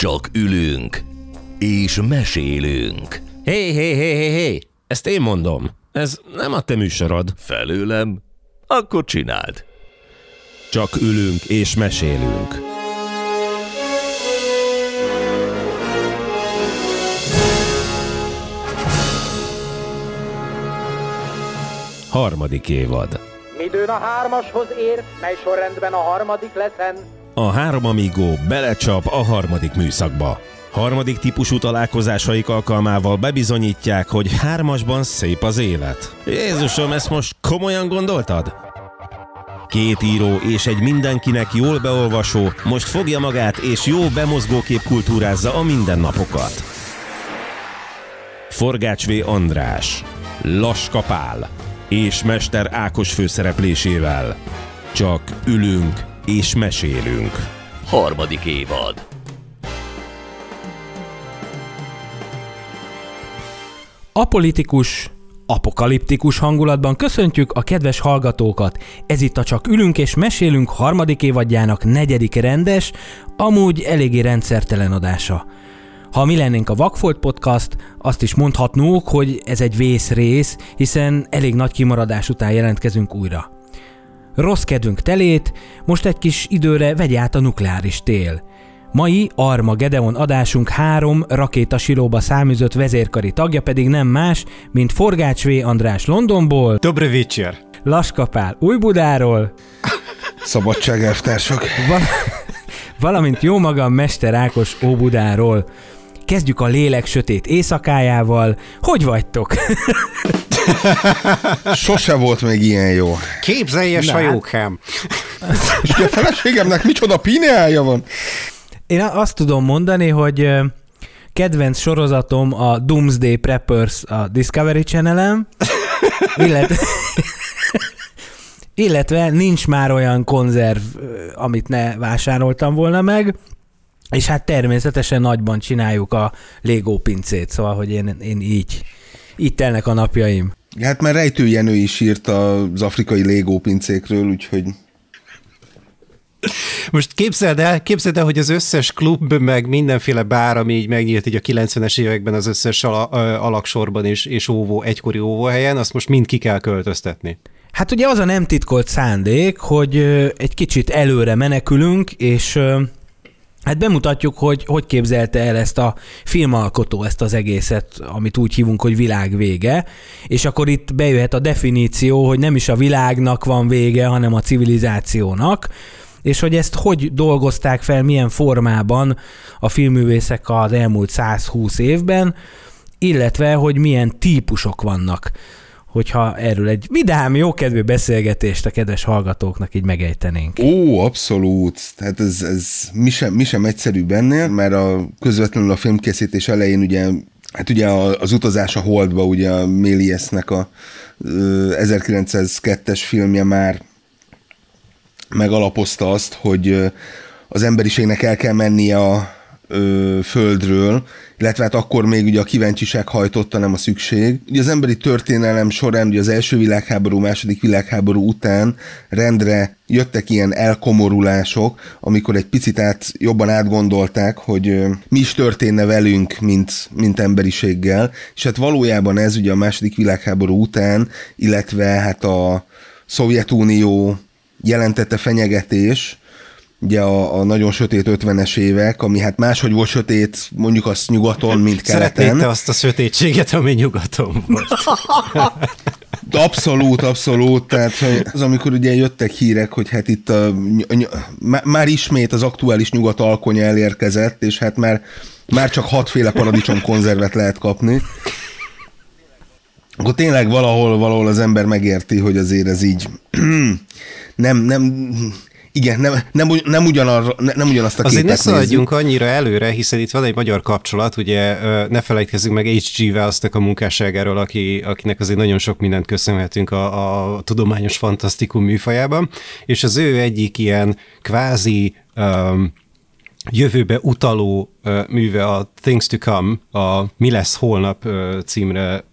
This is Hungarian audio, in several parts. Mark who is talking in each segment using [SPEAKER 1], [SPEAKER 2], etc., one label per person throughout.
[SPEAKER 1] Csak ülünk és mesélünk.
[SPEAKER 2] Hé, hé, hé, hé, hé, ezt én mondom. Ez nem a te műsorod.
[SPEAKER 1] Felőlem? Akkor csináld.
[SPEAKER 2] Csak ülünk és mesélünk. Harmadik évad.
[SPEAKER 3] Midőn a hármashoz ér, mely sorrendben a harmadik leszen.
[SPEAKER 2] A három amigó belecsap a harmadik műszakba. Harmadik típusú találkozásaik alkalmával bebizonyítják, hogy hármasban szép az élet. Jézusom, ezt most komolyan gondoltad? Két író és egy mindenkinek jól beolvasó most fogja magát és jó bemozgókép kultúrázza a mindennapokat. Forgács V. András, Laska Pál és Mester Ákos főszereplésével. Csak ülünk és mesélünk.
[SPEAKER 1] Harmadik évad.
[SPEAKER 4] Apolitikus, apokaliptikus hangulatban köszöntjük a kedves hallgatókat. Ez itt a Csak ülünk és mesélünk harmadik évadjának negyedik rendes, amúgy eléggé rendszertelen adása. Ha mi lennénk a Vakfolt Podcast, azt is mondhatnunk, hogy ez egy vészrész, hiszen elég nagy kimaradás után jelentkezünk újra. Rossz kedvünk telét, most egy kis időre vegye át a nukleáris tél. Mai Arma Gedeon adásunk három rakétasilóba száműzött vezérkari tagja pedig nem más, mint Forgács V. András Londonból,
[SPEAKER 5] Dobry wieczór.
[SPEAKER 4] Laskapál Újbudáról,
[SPEAKER 6] Szabadságelvtársak.
[SPEAKER 4] val- valamint jó magam Mester Ákos Óbudáról. Kezdjük a lélek sötét éjszakájával. Hogy vagytok?
[SPEAKER 6] Sose volt még ilyen jó.
[SPEAKER 5] Képzeljes,
[SPEAKER 4] Na
[SPEAKER 5] ha
[SPEAKER 4] hát.
[SPEAKER 5] jókám.
[SPEAKER 6] És a feleségemnek micsoda pineája van?
[SPEAKER 4] Én azt tudom mondani, hogy kedvenc sorozatom a Doomsday Preppers a Discovery Channel-em, illetve, illetve nincs már olyan konzerv, amit ne vásároltam volna meg, és hát természetesen nagyban csináljuk a Lego pincét, szóval, hogy én, én így, így telnek a napjaim.
[SPEAKER 6] Hát már Rejtő Jenő is írt az afrikai Lego pincékről, úgyhogy
[SPEAKER 5] Most képzeld el, képzeld el, hogy az összes klub, meg mindenféle bár, ami így megnyílt így a 90-es években az összes ala, ö, alaksorban és, és óvó, egykori óvóhelyen, azt most mind ki kell költöztetni.
[SPEAKER 4] Hát ugye az a nem titkolt szándék, hogy egy kicsit előre menekülünk, és hát bemutatjuk, hogy hogy képzelte el ezt a filmalkotó, ezt az egészet, amit úgy hívunk, hogy világ vége, és akkor itt bejöhet a definíció, hogy nem is a világnak van vége, hanem a civilizációnak, és hogy ezt hogy dolgozták fel, milyen formában a filmművészek az elmúlt 120 évben, illetve hogy milyen típusok vannak hogyha erről egy vidám, jókedvű beszélgetést a kedves hallgatóknak így megejtenénk.
[SPEAKER 6] ó, abszolút. Tehát ez, ez mi, sem, mi sem egyszerű benne, mert a közvetlenül a filmkészítés elején ugye Hát ugye az utazás a Holdba, ugye a Méliesnek a ö, 1902-es filmje már megalapozta azt, hogy az emberiségnek el kell mennie a ö, földről, illetve hát akkor még ugye a kíváncsiság hajtotta, nem a szükség. Ugye az emberi történelem során, ugye az első világháború, második világháború után rendre jöttek ilyen elkomorulások, amikor egy picit át, jobban átgondolták, hogy mi is történne velünk, mint, mint emberiséggel, és hát valójában ez ugye a második világháború után, illetve hát a Szovjetunió jelentette fenyegetés, ugye a, a nagyon sötét 50-es évek, ami hát máshogy volt sötét, mondjuk azt nyugaton, mint
[SPEAKER 5] Szeretnéd
[SPEAKER 6] keleten.
[SPEAKER 5] te azt a sötétséget, ami nyugaton volt.
[SPEAKER 6] Abszolút, abszolút. Tehát az, amikor ugye jöttek hírek, hogy hát itt a, ny- má- már ismét az aktuális nyugat alkonya elérkezett, és hát már, már csak hatféle paradicsom konzervet lehet kapni. Akkor tényleg valahol, valahol az ember megérti, hogy azért ez így nem, nem, igen, nem, nem, nem, ugyanarra, ne- nem ugyanazt a
[SPEAKER 5] Azért ne
[SPEAKER 6] képet nézzük.
[SPEAKER 5] szaladjunk annyira előre, hiszen itt van egy magyar kapcsolat, ugye ne felejtkezzünk meg H.G. Wells-nek a munkásságáról, aki, akinek azért nagyon sok mindent köszönhetünk a, a tudományos fantasztikum műfajában, és az ő egyik ilyen kvázi um, jövőbe utaló ö, műve a Things to Come, a Mi lesz holnap ö, címre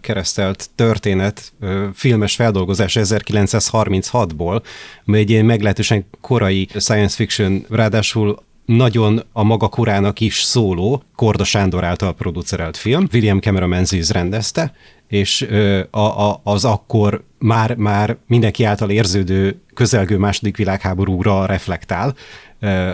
[SPEAKER 5] keresztelt történet, filmes feldolgozás 1936-ból, amely egy ilyen meglehetősen korai science fiction, ráadásul nagyon a maga korának is szóló, Korda Sándor által producerelt film. William Cameron Menzies rendezte, és a, a, az akkor már, már mindenki által érződő közelgő második világháborúra reflektál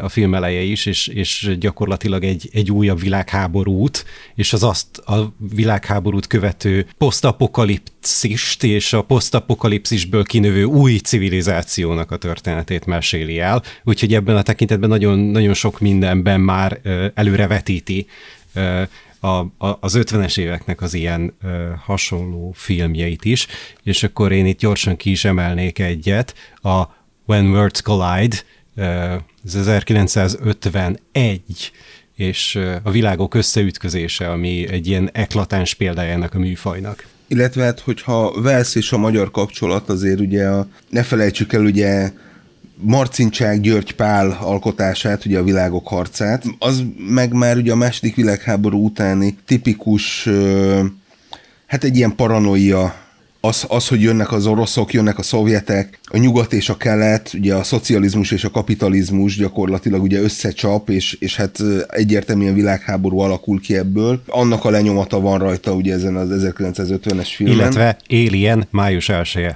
[SPEAKER 5] a film eleje is, és, és gyakorlatilag egy, egy újabb világháborút, és az azt a világháborút követő posztapokalipszist és a posztapokalipszisből kinövő új civilizációnak a történetét meséli el, úgyhogy ebben a tekintetben nagyon, nagyon sok mindenben már előrevetíti a, a, az 50-es éveknek az ilyen ö, hasonló filmjeit is, és akkor én itt gyorsan ki is emelnék egyet, a When Words Collide, ez 1951, és a világok összeütközése, ami egy ilyen eklatáns példája ennek a műfajnak.
[SPEAKER 6] Illetve hát, hogyha Velsz és a magyar kapcsolat, azért ugye a, ne felejtsük el ugye Marcincsák György Pál alkotását, ugye a világok harcát, az meg már ugye a második világháború utáni tipikus, hát egy ilyen paranoia az, az, hogy jönnek az oroszok, jönnek a szovjetek, a nyugat és a kelet, ugye a szocializmus és a kapitalizmus gyakorlatilag ugye összecsap, és, és hát egyértelműen világháború alakul ki ebből. Annak a lenyomata van rajta ugye ezen az 1950-es filmen.
[SPEAKER 5] Illetve Alien május 1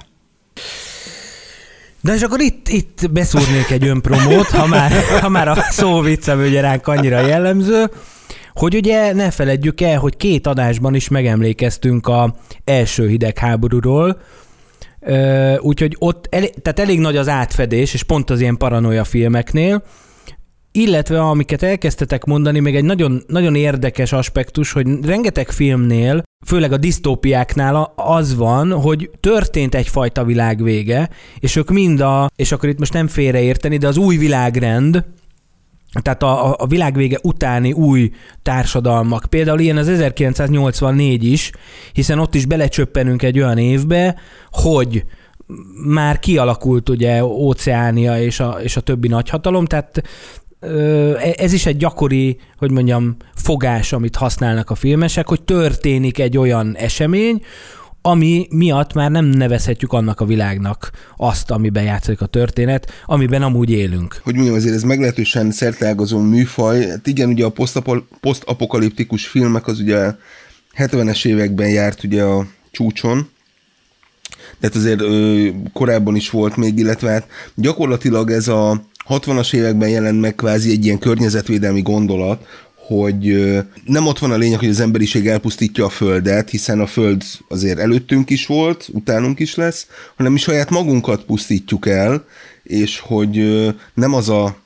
[SPEAKER 4] de és akkor itt, itt beszúrnék egy önpromót, ha már, ha már a szó viccem ugye ránk annyira jellemző, hogy ugye ne feledjük el, hogy két adásban is megemlékeztünk a első hidegháborúról, úgyhogy ott elég, tehát elég nagy az átfedés, és pont az ilyen paranoia filmeknél, illetve amiket elkezdtetek mondani, még egy nagyon, nagyon érdekes aspektus, hogy rengeteg filmnél, főleg a disztópiáknál az van, hogy történt egyfajta világvége, és ők mind a, és akkor itt most nem félreérteni, de az új világrend, tehát a, a világvége utáni új társadalmak. Például ilyen az 1984 is, hiszen ott is belecsöppenünk egy olyan évbe, hogy már kialakult ugye Óceánia és a, és a többi nagyhatalom, tehát e, ez is egy gyakori, hogy mondjam, fogás, amit használnak a filmesek, hogy történik egy olyan esemény, ami miatt már nem nevezhetjük annak a világnak azt, amiben játszik a történet, amiben amúgy élünk.
[SPEAKER 6] Hogy mondjam, azért ez meglehetősen szerteágazó műfaj. Hát igen, ugye a posztapokaliptikus filmek az ugye 70-es években járt ugye a csúcson, tehát azért ö, korábban is volt még, illetve hát gyakorlatilag ez a 60-as években jelent meg kvázi egy ilyen környezetvédelmi gondolat, hogy nem ott van a lényeg, hogy az emberiség elpusztítja a Földet, hiszen a Föld azért előttünk is volt, utánunk is lesz, hanem mi saját magunkat pusztítjuk el, és hogy nem az a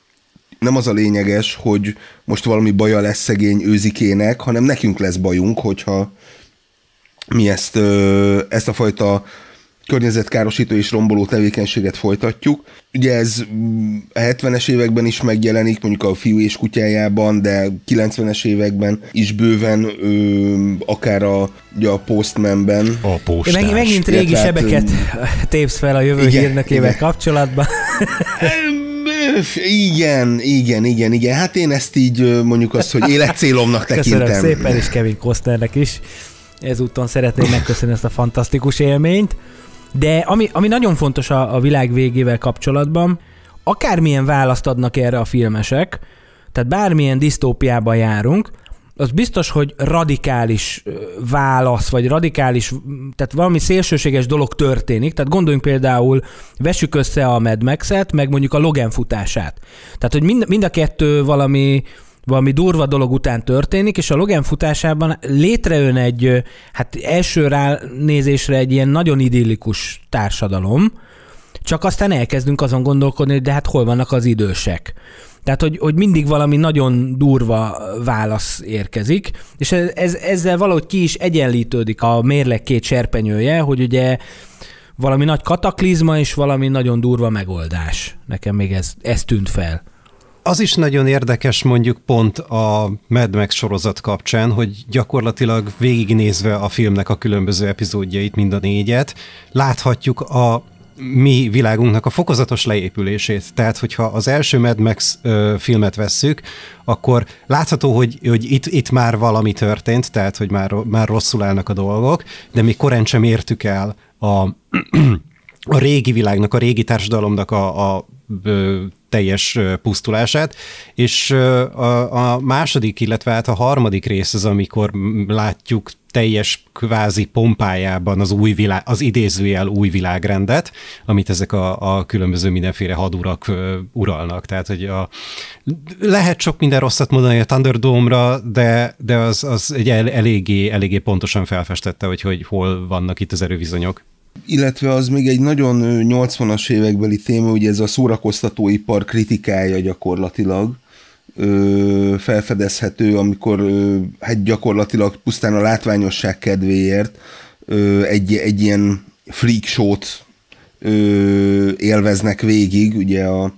[SPEAKER 6] nem az a lényeges, hogy most valami baja lesz szegény őzikének, hanem nekünk lesz bajunk, hogyha mi ezt, ezt a fajta környezetkárosító és romboló tevékenységet folytatjuk. Ugye ez mm, a 70-es években is megjelenik, mondjuk a fiú és kutyájában, de 90-es években is bőven, ö, akár a, ugye a Postmanben.
[SPEAKER 5] A postás.
[SPEAKER 4] Meg, megint régi hát, sebeket tépsz fel a jövő igen, hírnökével igen. kapcsolatban.
[SPEAKER 6] Igen, igen, igen, igen. Hát én ezt így mondjuk azt, hogy életcélomnak tekintem.
[SPEAKER 4] Köszönöm szépen, és Kevin Costnernek is. Ezúton szeretném megköszönni ezt a fantasztikus élményt. De ami, ami nagyon fontos a, a világ végével kapcsolatban, akármilyen választ adnak erre a filmesek, tehát bármilyen disztópiában járunk, az biztos, hogy radikális válasz, vagy radikális, tehát valami szélsőséges dolog történik. Tehát gondoljunk például, vessük össze a Mad Max-et, meg mondjuk a Logan futását. Tehát, hogy mind, mind a kettő valami, valami durva dolog után történik, és a Logan futásában létrejön egy, hát első ránézésre egy ilyen nagyon idillikus társadalom, csak aztán elkezdünk azon gondolkodni, hogy de hát hol vannak az idősek. Tehát, hogy, hogy mindig valami nagyon durva válasz érkezik, és ez, ez, ezzel valahogy ki is egyenlítődik a mérleg két serpenyője, hogy ugye valami nagy kataklizma és valami nagyon durva megoldás. Nekem még ez, ez tűnt fel.
[SPEAKER 5] Az is nagyon érdekes mondjuk pont a Mad Max sorozat kapcsán, hogy gyakorlatilag végignézve a filmnek a különböző epizódjait, mind a négyet, láthatjuk a mi világunknak a fokozatos leépülését. Tehát, hogyha az első Mad Max ö, filmet vesszük, akkor látható, hogy, hogy itt, itt már valami történt, tehát, hogy már, már rosszul állnak a dolgok, de mi korán sem értük el a, a régi világnak, a régi társadalomnak a, a teljes pusztulását, és a, a második, illetve hát a harmadik rész az, amikor látjuk teljes kvázi pompájában az új világ, az idézőjel új világrendet, amit ezek a, a különböző mindenféle hadurak uralnak. Tehát, hogy a, lehet sok minden rosszat mondani a Thunderdome-ra, de, de az, az egy el, eléggé, eléggé pontosan felfestette, hogy, hogy hol vannak itt az erőviszonyok.
[SPEAKER 6] Illetve az még egy nagyon 80-as évekbeli téma, ugye ez a szórakoztatóipar kritikája gyakorlatilag, felfedezhető, amikor ö, hát gyakorlatilag pusztán a látványosság kedvéért egy, egy ilyen freak show-t élveznek végig, ugye a,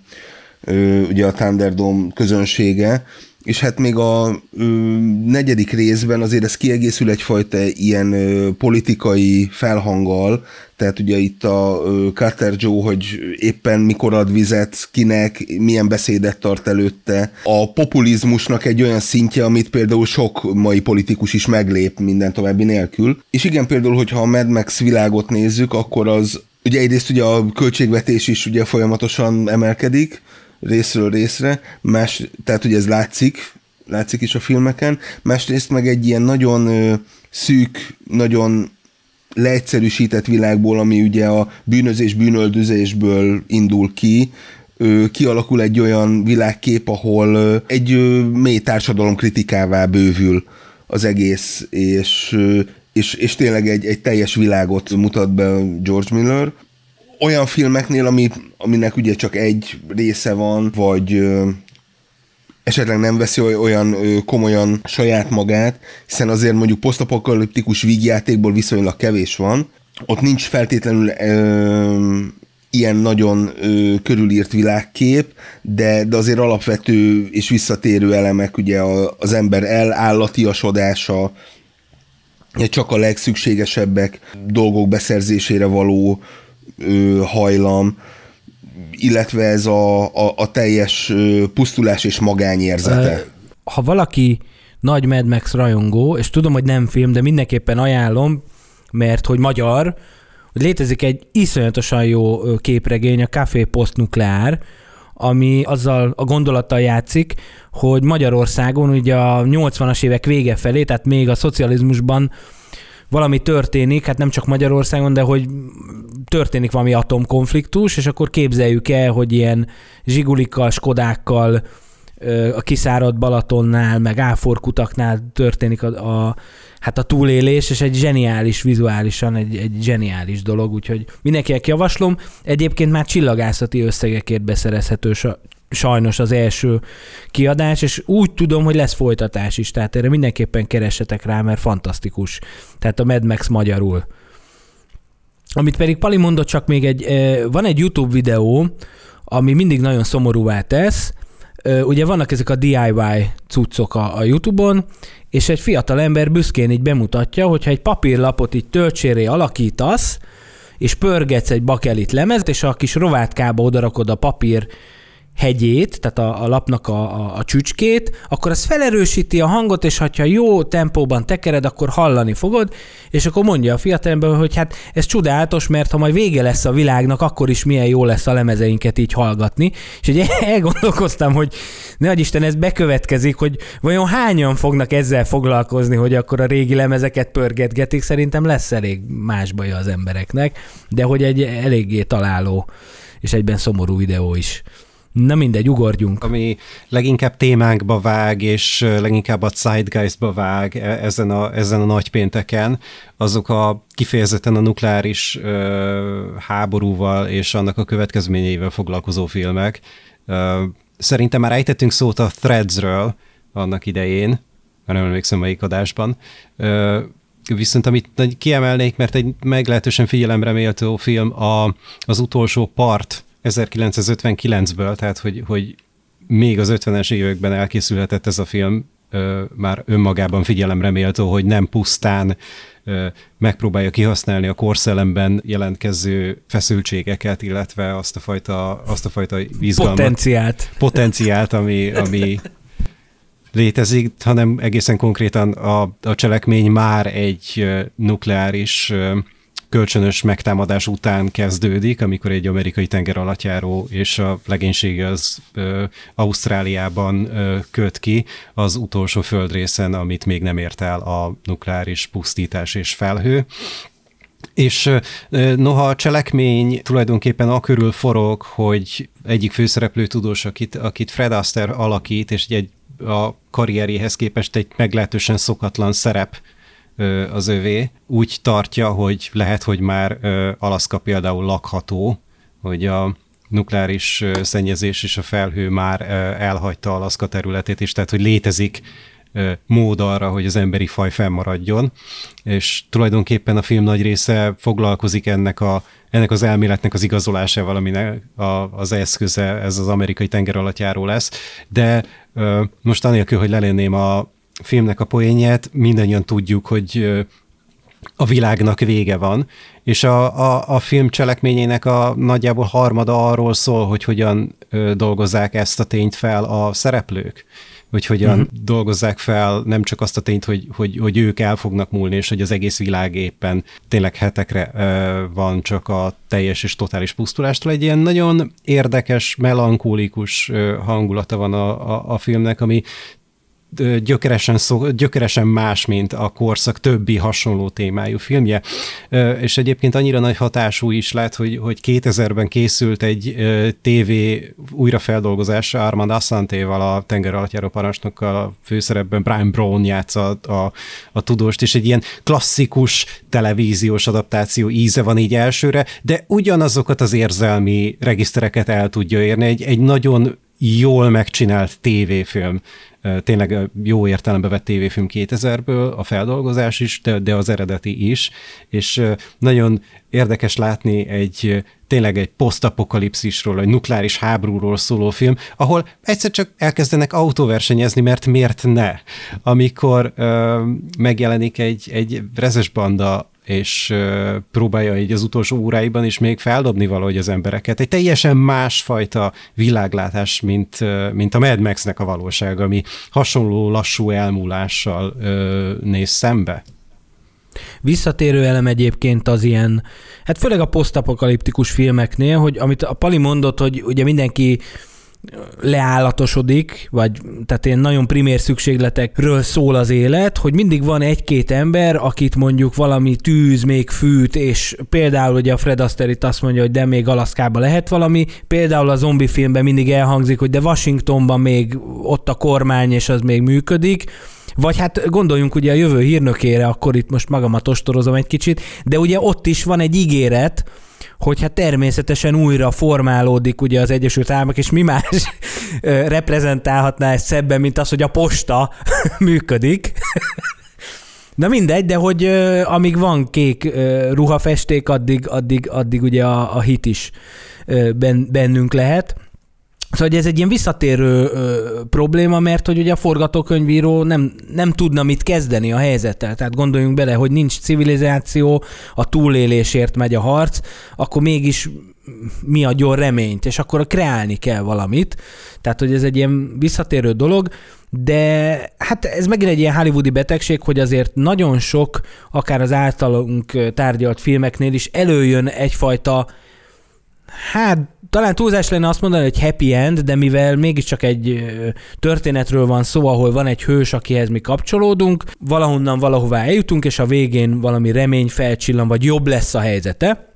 [SPEAKER 6] ö, ugye a Thunderdome közönsége, és hát még a ö, negyedik részben azért ez kiegészül egyfajta ilyen ö, politikai felhanggal, tehát ugye itt a ö, Carter Joe, hogy éppen mikor ad vizet, kinek, milyen beszédet tart előtte. A populizmusnak egy olyan szintje, amit például sok mai politikus is meglép minden további nélkül. És igen, például, hogyha a Mad Max világot nézzük, akkor az Ugye egyrészt ugye a költségvetés is ugye folyamatosan emelkedik, részről részre, más, tehát ugye ez látszik, látszik is a filmeken, másrészt meg egy ilyen nagyon ö, szűk, nagyon leegyszerűsített világból, ami ugye a bűnözés, bűnöldözésből indul ki, ö, kialakul egy olyan világkép, ahol ö, egy ö, mély társadalom kritikává bővül az egész, és, és, és tényleg egy, egy teljes világot mutat be George Miller olyan filmeknél, ami, aminek ugye csak egy része van, vagy ö, esetleg nem veszi olyan ö, komolyan saját magát, hiszen azért mondjuk posztapokaliptikus vígjátékból viszonylag kevés van, ott nincs feltétlenül ö, ilyen nagyon ö, körülírt világkép, de, de azért alapvető és visszatérő elemek, ugye a, az ember elállatiasodása, csak a legszükségesebbek dolgok beszerzésére való ö, hajlam, illetve ez a, a, a teljes pusztulás és magányérzete.
[SPEAKER 4] Ha valaki nagy Mad Max rajongó, és tudom, hogy nem film, de mindenképpen ajánlom, mert hogy magyar, létezik egy iszonyatosan jó képregény, a Café Postnukleár, ami azzal a gondolattal játszik, hogy Magyarországon ugye a 80-as évek vége felé, tehát még a szocializmusban valami történik, hát nem csak Magyarországon, de hogy történik valami atomkonfliktus, és akkor képzeljük el, hogy ilyen zsigulikkal, skodákkal, a kiszáradt Balatonnál, meg áforkutaknál történik a, a, hát a túlélés, és egy zseniális, vizuálisan egy, egy zseniális dolog, úgyhogy mindenkinek javaslom. Egyébként már csillagászati összegekért beszerezhető sajnos az első kiadás, és úgy tudom, hogy lesz folytatás is, tehát erre mindenképpen keressetek rá, mert fantasztikus. Tehát a Mad Max magyarul. Amit pedig Pali mondott, csak még egy, van egy YouTube videó, ami mindig nagyon szomorúvá tesz, ugye vannak ezek a DIY cuccok a, YouTube-on, és egy fiatal ember büszkén így bemutatja, hogyha egy papírlapot így töltséré alakítasz, és pörgetsz egy bakelit lemezet, és a kis rovátkába odarakod a papír hegyét, tehát a, a lapnak a, a, a csücskét, akkor az felerősíti a hangot, és ha jó tempóban tekered, akkor hallani fogod, és akkor mondja a fiatalember, hogy hát ez csodálatos, mert ha majd vége lesz a világnak, akkor is milyen jó lesz a lemezeinket így hallgatni. És ugye elgondolkoztam, hogy ne Isten, ez bekövetkezik, hogy vajon hányan fognak ezzel foglalkozni, hogy akkor a régi lemezeket pörgetgetik, szerintem lesz elég más baja az embereknek, de hogy egy eléggé találó és egyben szomorú videó is. Na mindegy, ugorjunk.
[SPEAKER 5] Ami leginkább témánkba vág, és leginkább a zeitgeistba vág e, ezen a, ezen a nagypénteken, azok a kifejezetten a nukleáris ö, háborúval és annak a következményeivel foglalkozó filmek. Ö, szerintem már ejtettünk szót a Threadsről annak idején, már nem emlékszem melyik adásban, ö, Viszont amit kiemelnék, mert egy meglehetősen figyelemre méltó film a, az utolsó part 1959-ből, tehát hogy, hogy még az 50-es években elkészülhetett ez a film, ö, már önmagában figyelemre méltó, hogy nem pusztán ö, megpróbálja kihasználni a korszellemben jelentkező feszültségeket, illetve azt a fajta, azt a fajta izgalmat.
[SPEAKER 4] Potenciált.
[SPEAKER 5] Potenciált, ami, ami létezik, hanem egészen konkrétan a, a cselekmény már egy nukleáris kölcsönös megtámadás után kezdődik, amikor egy amerikai tengeralattjáró és a legénység az ö, Ausztráliában ö, köt ki az utolsó földrészen, amit még nem ért el a nukleáris pusztítás és felhő. És noha a cselekmény tulajdonképpen a körül forog, hogy egyik főszereplő tudós, akit, akit Fred Astaire alakít, és egy a karrieréhez képest egy meglehetősen szokatlan szerep az övé, úgy tartja, hogy lehet, hogy már Alaszka például lakható, hogy a nukleáris szennyezés és a felhő már elhagyta Alaszka területét is, tehát hogy létezik mód arra, hogy az emberi faj fennmaradjon, és tulajdonképpen a film nagy része foglalkozik ennek, a, ennek az elméletnek az igazolásával, aminek a, az eszköze, ez az amerikai tengeralattjáró lesz, de most anélkül, hogy lelenném a filmnek a poénját, mindannyian tudjuk, hogy a világnak vége van, és a, a, a film cselekményének a nagyjából harmada arról szól, hogy hogyan ö, dolgozzák ezt a tényt fel a szereplők hogy hogyan uh-huh. dolgozzák fel nem csak azt a tényt, hogy, hogy, hogy ők el fognak múlni, és hogy az egész világ éppen tényleg hetekre uh, van csak a teljes és totális pusztulástól. Egy ilyen nagyon érdekes, melankólikus uh, hangulata van a, a, a filmnek, ami gyökeresen, szó, gyökeresen más, mint a korszak többi hasonló témájú filmje, és egyébként annyira nagy hatású is lett, hogy, hogy 2000-ben készült egy TV újrafeldolgozása Armand Assantéval, a tenger alattjáró parancsnokkal, a főszerepben Brian Brown játszott a, a, a tudóst, és egy ilyen klasszikus televíziós adaptáció íze van így elsőre, de ugyanazokat az érzelmi regisztereket el tudja érni, egy, egy nagyon jól megcsinált tévéfilm tényleg jó értelembe vett tévéfilm 2000-ből, a feldolgozás is, de, de az eredeti is, és nagyon érdekes látni egy tényleg egy posztapokalipszisról, egy nukleáris háborúról szóló film, ahol egyszer csak elkezdenek autóversenyezni, mert miért ne? Amikor ö, megjelenik egy, egy rezes banda és próbálja így az utolsó óráiban is még feldobni valahogy az embereket. Egy teljesen másfajta világlátás, mint, mint a Mad Max-nek a valóság, ami hasonló lassú elmúlással néz szembe.
[SPEAKER 4] Visszatérő elem egyébként az ilyen, hát főleg a posztapokaliptikus filmeknél, hogy amit a Pali mondott, hogy ugye mindenki leállatosodik, vagy tehát ilyen nagyon primér szükségletekről szól az élet, hogy mindig van egy-két ember, akit mondjuk valami tűz még fűt, és például ugye a Fred Astaire itt azt mondja, hogy de még Alaszkában lehet valami, például a zombi filmben mindig elhangzik, hogy de Washingtonban még ott a kormány, és az még működik, vagy hát gondoljunk ugye a jövő hírnökére, akkor itt most magamat ostorozom egy kicsit, de ugye ott is van egy ígéret, hogyha természetesen újra formálódik ugye az Egyesült Államok, és mi más reprezentálhatná ezt szebben, mint az, hogy a posta működik. Na mindegy, de hogy amíg van kék uh, ruhafesték, addig, addig, addig ugye a, a hit is uh, ben, bennünk lehet. Szóval ez egy ilyen visszatérő ö, probléma, mert hogy ugye a forgatókönyvíró nem, nem tudna mit kezdeni a helyzettel. Tehát gondoljunk bele, hogy nincs civilizáció, a túlélésért megy a harc, akkor mégis mi adjon reményt, és akkor kreálni kell valamit. Tehát, hogy ez egy ilyen visszatérő dolog, de hát ez megint egy ilyen hollywoodi betegség, hogy azért nagyon sok, akár az általunk tárgyalt filmeknél is előjön egyfajta hát talán túlzás lenne azt mondani, hogy happy end, de mivel mégiscsak egy történetről van szó, ahol van egy hős, akihez mi kapcsolódunk, valahonnan valahová eljutunk, és a végén valami remény felcsillan, vagy jobb lesz a helyzete.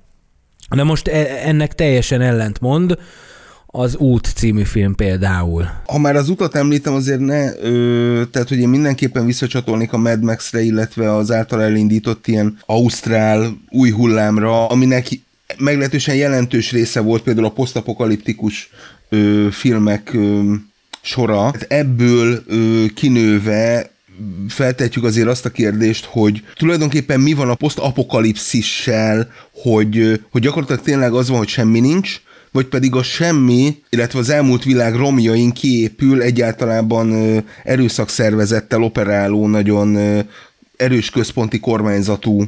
[SPEAKER 4] De most e, ennek teljesen ellentmond az Út című film például.
[SPEAKER 6] Ha már az utat említem, azért ne, ö, tehát hogy én mindenképpen visszacsatolnék a Mad Max-re, illetve az által elindított ilyen Ausztrál új hullámra, aminek meglehetősen jelentős része volt például a posztapokaliptikus ö, filmek ö, sora. Hát ebből ö, kinőve feltetjük azért azt a kérdést, hogy tulajdonképpen mi van a posztapokalipszissel, hogy, hogy gyakorlatilag tényleg az van, hogy semmi nincs, vagy pedig a semmi, illetve az elmúlt világ romjain kiépül egyáltalában erőszakszervezettel operáló, nagyon erős központi kormányzatú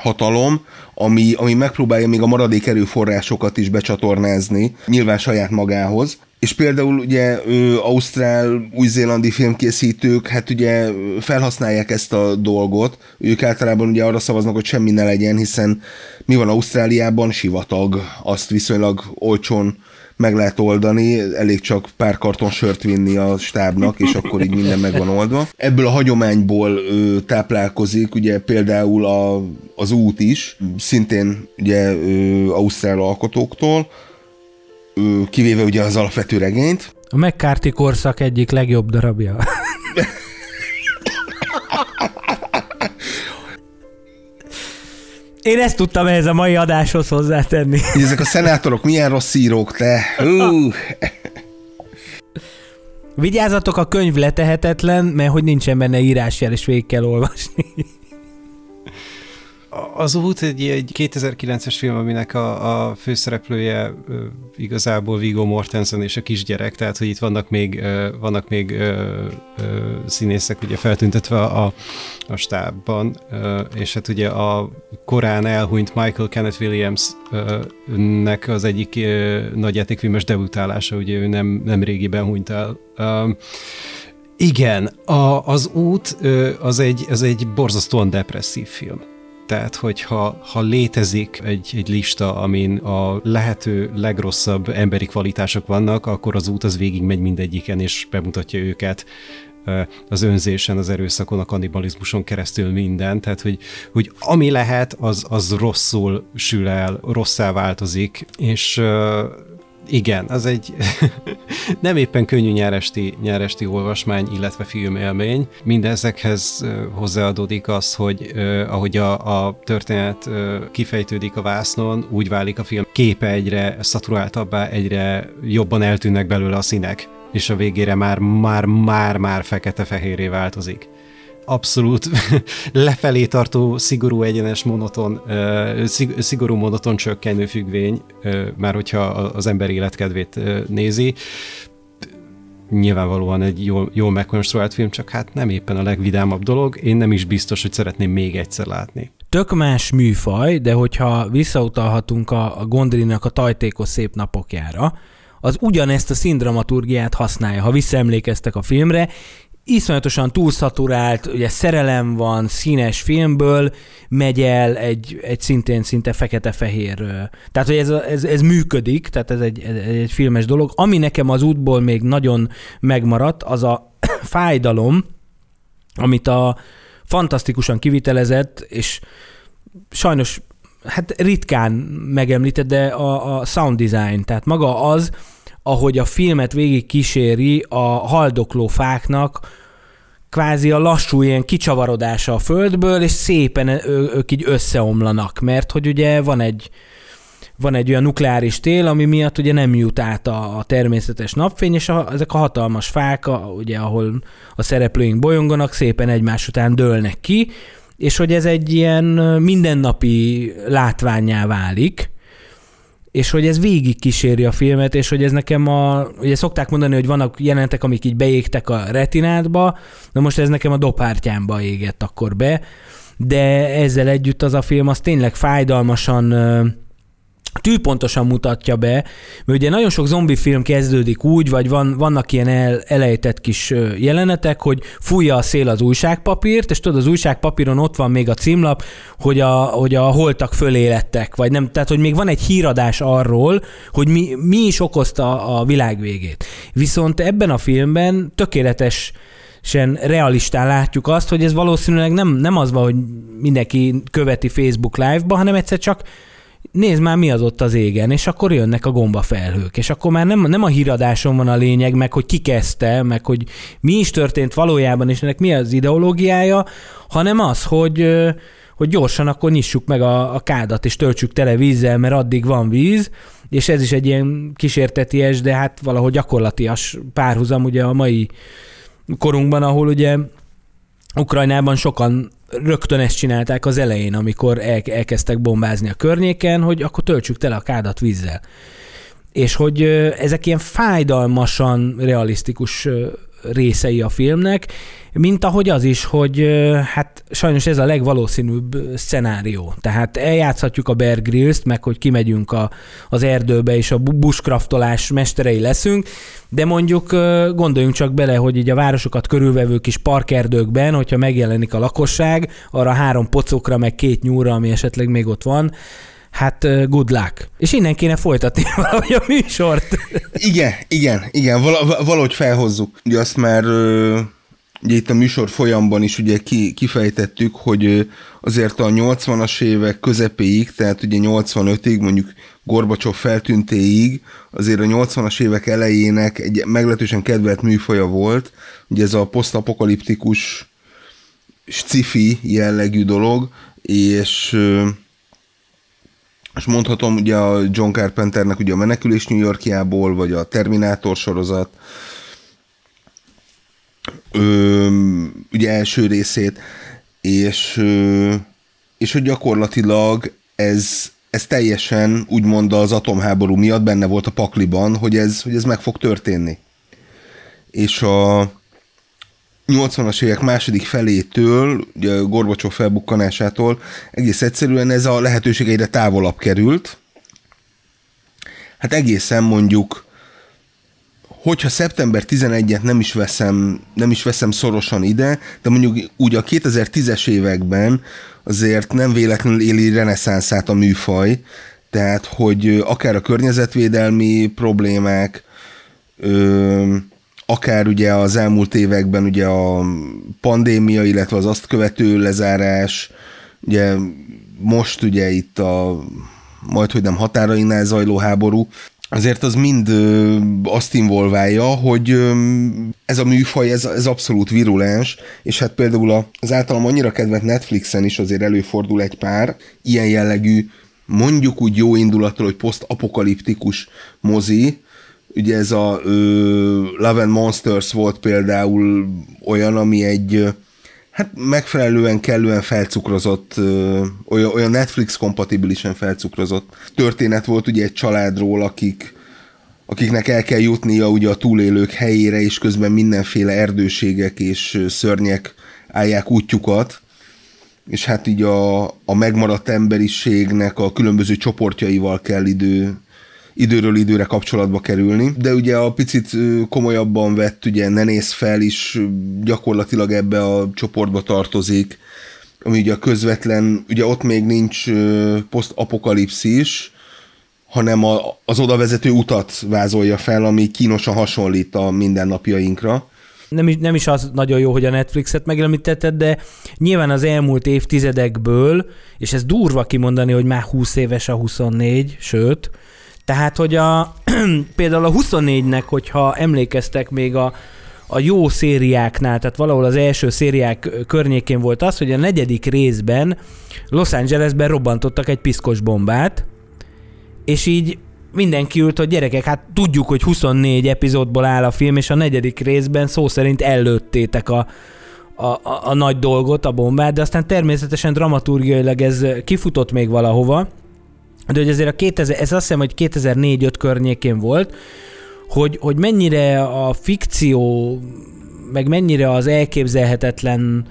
[SPEAKER 6] hatalom, ami, ami megpróbálja még a maradék erőforrásokat is becsatornázni, nyilván saját magához. És például ugye ö, ausztrál, új-zélandi filmkészítők, hát ugye felhasználják ezt a dolgot. Ők általában ugye arra szavaznak, hogy semmi ne legyen, hiszen mi van Ausztráliában? Sivatag. Azt viszonylag olcsón meg lehet oldani, elég csak pár karton sört vinni a stábnak, és akkor így minden meg van oldva. Ebből a hagyományból ö, táplálkozik ugye például a, az út is, szintén ugye ö, ausztrál alkotóktól, ö, kivéve ugye az alapvető regényt.
[SPEAKER 4] A McCarthy korszak egyik legjobb darabja. Én ezt tudtam ehhez a mai adáshoz hozzátenni.
[SPEAKER 6] Így ezek a szenátorok milyen rossz írók, te. Hú.
[SPEAKER 4] Vigyázzatok, a könyv letehetetlen, mert hogy nincsen benne írásjel, és végig kell olvasni.
[SPEAKER 5] Az út egy, egy 2009-es film, aminek a, a főszereplője igazából Viggo Mortensen és a kisgyerek, tehát hogy itt vannak még, vannak még ö, ö, színészek ugye feltüntetve a, a stábban, és hát ugye a korán elhunyt Michael Kenneth Williams-nek az egyik nagy játékfilmes debütálása, ugye ő nem, nem régiben hunyt el. Igen, a, az út az egy, az egy borzasztóan depresszív film. Tehát, hogyha ha létezik egy, egy lista, amin a lehető legrosszabb emberi kvalitások vannak, akkor az út az végig megy mindegyiken, és bemutatja őket az önzésen, az erőszakon, a kannibalizmuson keresztül minden, tehát hogy, hogy ami lehet, az, az rosszul sül el, rosszá változik, és igen, az egy nem éppen könnyű nyáresti, nyáresti olvasmány, illetve filmélmény. Mindezekhez hozzáadódik az, hogy ahogy a, a történet kifejtődik a vásznon, úgy válik a film képe egyre szaturáltabbá, egyre jobban eltűnnek belőle a színek és a végére már, már, már, már fekete-fehéré változik abszolút lefelé tartó, szigorú, egyenes, monoton, szigorú, monoton csökkenő függvény, már hogyha az ember életkedvét nézi. Nyilvánvalóan egy jól, jól megkonstruált film, csak hát nem éppen a legvidámabb dolog. Én nem is biztos, hogy szeretném még egyszer látni.
[SPEAKER 4] Tök más műfaj, de hogyha visszautalhatunk a, a Gondrinak a tajtékos szép napokjára, az ugyanezt a színdramaturgiát használja, ha visszaemlékeztek a filmre, iszonyatosan túlszaturált, ugye szerelem van, színes filmből, megy el egy, egy szintén szinte fekete-fehér. Tehát, hogy ez, ez, ez működik, tehát ez egy, ez egy filmes dolog. Ami nekem az útból még nagyon megmaradt, az a fájdalom, amit a fantasztikusan kivitelezett, és sajnos hát ritkán megemlített, de a, a sound design, tehát maga az, ahogy a filmet végig kíséri a haldokló fáknak kvázi a lassú ilyen kicsavarodása a földből, és szépen ők így összeomlanak, mert hogy ugye van egy, van egy olyan nukleáris tél, ami miatt ugye nem jut át a, a természetes napfény, és a, ezek a hatalmas fák, a, ugye, ahol a szereplőink bolyonganak, szépen egymás után dőlnek ki, és hogy ez egy ilyen mindennapi látványá válik, és hogy ez végig kíséri a filmet, és hogy ez nekem a... Ugye szokták mondani, hogy vannak jelentek, amik így beégtek a retinádba, na most ez nekem a dopártyámba égett akkor be, de ezzel együtt az a film az tényleg fájdalmasan tűpontosan mutatja be, mert ugye nagyon sok zombi film kezdődik úgy, vagy van, vannak ilyen el, elejtett kis jelenetek, hogy fújja a szél az újságpapírt, és tudod, az újságpapíron ott van még a címlap, hogy a, hogy a holtak fölélettek, vagy nem, tehát hogy még van egy híradás arról, hogy mi, mi is okozta a világ végét. Viszont ebben a filmben tökéletes realistán látjuk azt, hogy ez valószínűleg nem, nem az van, hogy mindenki követi Facebook live-ba, hanem egyszer csak nézd már, mi az ott az égen, és akkor jönnek a gombafelhők, és akkor már nem, nem a híradáson van a lényeg, meg hogy ki kezdte, meg hogy mi is történt valójában, és ennek mi az ideológiája, hanem az, hogy, hogy gyorsan akkor nyissuk meg a, a kádat, és töltsük tele vízzel, mert addig van víz, és ez is egy ilyen kísérteties, de hát valahogy gyakorlatias párhuzam ugye a mai korunkban, ahol ugye Ukrajnában sokan rögtön ezt csinálták az elején, amikor el, elkezdtek bombázni a környéken, hogy akkor töltsük tele a kádat vízzel. És hogy ezek ilyen fájdalmasan realisztikus részei a filmnek, mint ahogy az is, hogy hát sajnos ez a legvalószínűbb szenárió. Tehát eljátszhatjuk a Bear Grylls-t, meg hogy kimegyünk a, az erdőbe, és a bushcraftolás mesterei leszünk, de mondjuk gondoljunk csak bele, hogy így a városokat körülvevő kis parkerdőkben, hogyha megjelenik a lakosság, arra három pocokra, meg két nyúra, ami esetleg még ott van, hát good luck. És innen kéne folytatni valahogy a műsort.
[SPEAKER 6] Igen, igen, igen, valahogy felhozzuk. Ugye azt már ugye itt a műsor folyamban is ugye ki, kifejtettük, hogy azért a 80-as évek közepéig, tehát ugye 85-ig, mondjuk Gorbacsov feltűntéig, azért a 80-as évek elejének egy meglehetősen kedvelt műfaja volt, ugye ez a posztapokaliptikus sci-fi jellegű dolog, és és mondhatom ugye a John Carpenternek ugye a Menekülés New Yorkjából, vagy a Terminátor sorozat, ö, ugye első részét, és, ö, és hogy gyakorlatilag ez, ez teljesen úgymond az atomháború miatt benne volt a pakliban, hogy ez, hogy ez meg fog történni. És a 80-as évek második felétől, ugye Gorbacsov felbukkanásától egész egyszerűen ez a lehetőség egyre távolabb került. Hát egészen mondjuk hogyha szeptember 11-et nem is veszem, nem is veszem szorosan ide, de mondjuk úgy a 2010-es években azért nem véletlenül éli reneszánszát a műfaj, tehát hogy akár a környezetvédelmi problémák, ö, akár ugye az elmúlt években ugye a pandémia, illetve az azt követő lezárás, ugye most ugye itt a majd, hogy nem határainál zajló háború, azért az mind azt involválja, hogy ez a műfaj, ez, ez abszolút virulens, és hát például az általam annyira kedvelt Netflixen is azért előfordul egy pár ilyen jellegű, mondjuk úgy jó indulattal, hogy posztapokaliptikus mozi, ugye ez a ö, Love and Monsters volt például olyan, ami egy hát megfelelően, kellően felcukrozott, ö, olyan, Netflix kompatibilisen felcukrozott történet volt ugye egy családról, akik akiknek el kell jutnia ugye a túlélők helyére, és közben mindenféle erdőségek és szörnyek állják útjukat, és hát így a, a megmaradt emberiségnek a különböző csoportjaival kell idő, időről időre kapcsolatba kerülni, de ugye a picit komolyabban vett, ugye ne néz fel is gyakorlatilag ebbe a csoportba tartozik, ami ugye a közvetlen, ugye ott még nincs posztapokalipszis, hanem a, az oda vezető utat vázolja fel, ami kínosan hasonlít a mindennapjainkra.
[SPEAKER 4] Nem is, nem is az nagyon jó, hogy a Netflixet megemlítetted, de nyilván az elmúlt évtizedekből, és ez durva kimondani, hogy már 20 éves a 24, sőt, tehát, hogy a, például a 24-nek, hogyha emlékeztek még a, a jó szériáknál, tehát valahol az első szériák környékén volt az, hogy a negyedik részben Los Angelesben robbantottak egy piszkos bombát, és így mindenki ült, hogy gyerekek, hát tudjuk, hogy 24 epizódból áll a film, és a negyedik részben szó szerint ellőttétek a, a, a, a nagy dolgot, a bombát, de aztán természetesen dramaturgiailag ez kifutott még valahova, de hogy azért a 2000, ez azt hiszem, hogy 2004-5 környékén volt, hogy, hogy mennyire a fikció, meg mennyire az elképzelhetetlen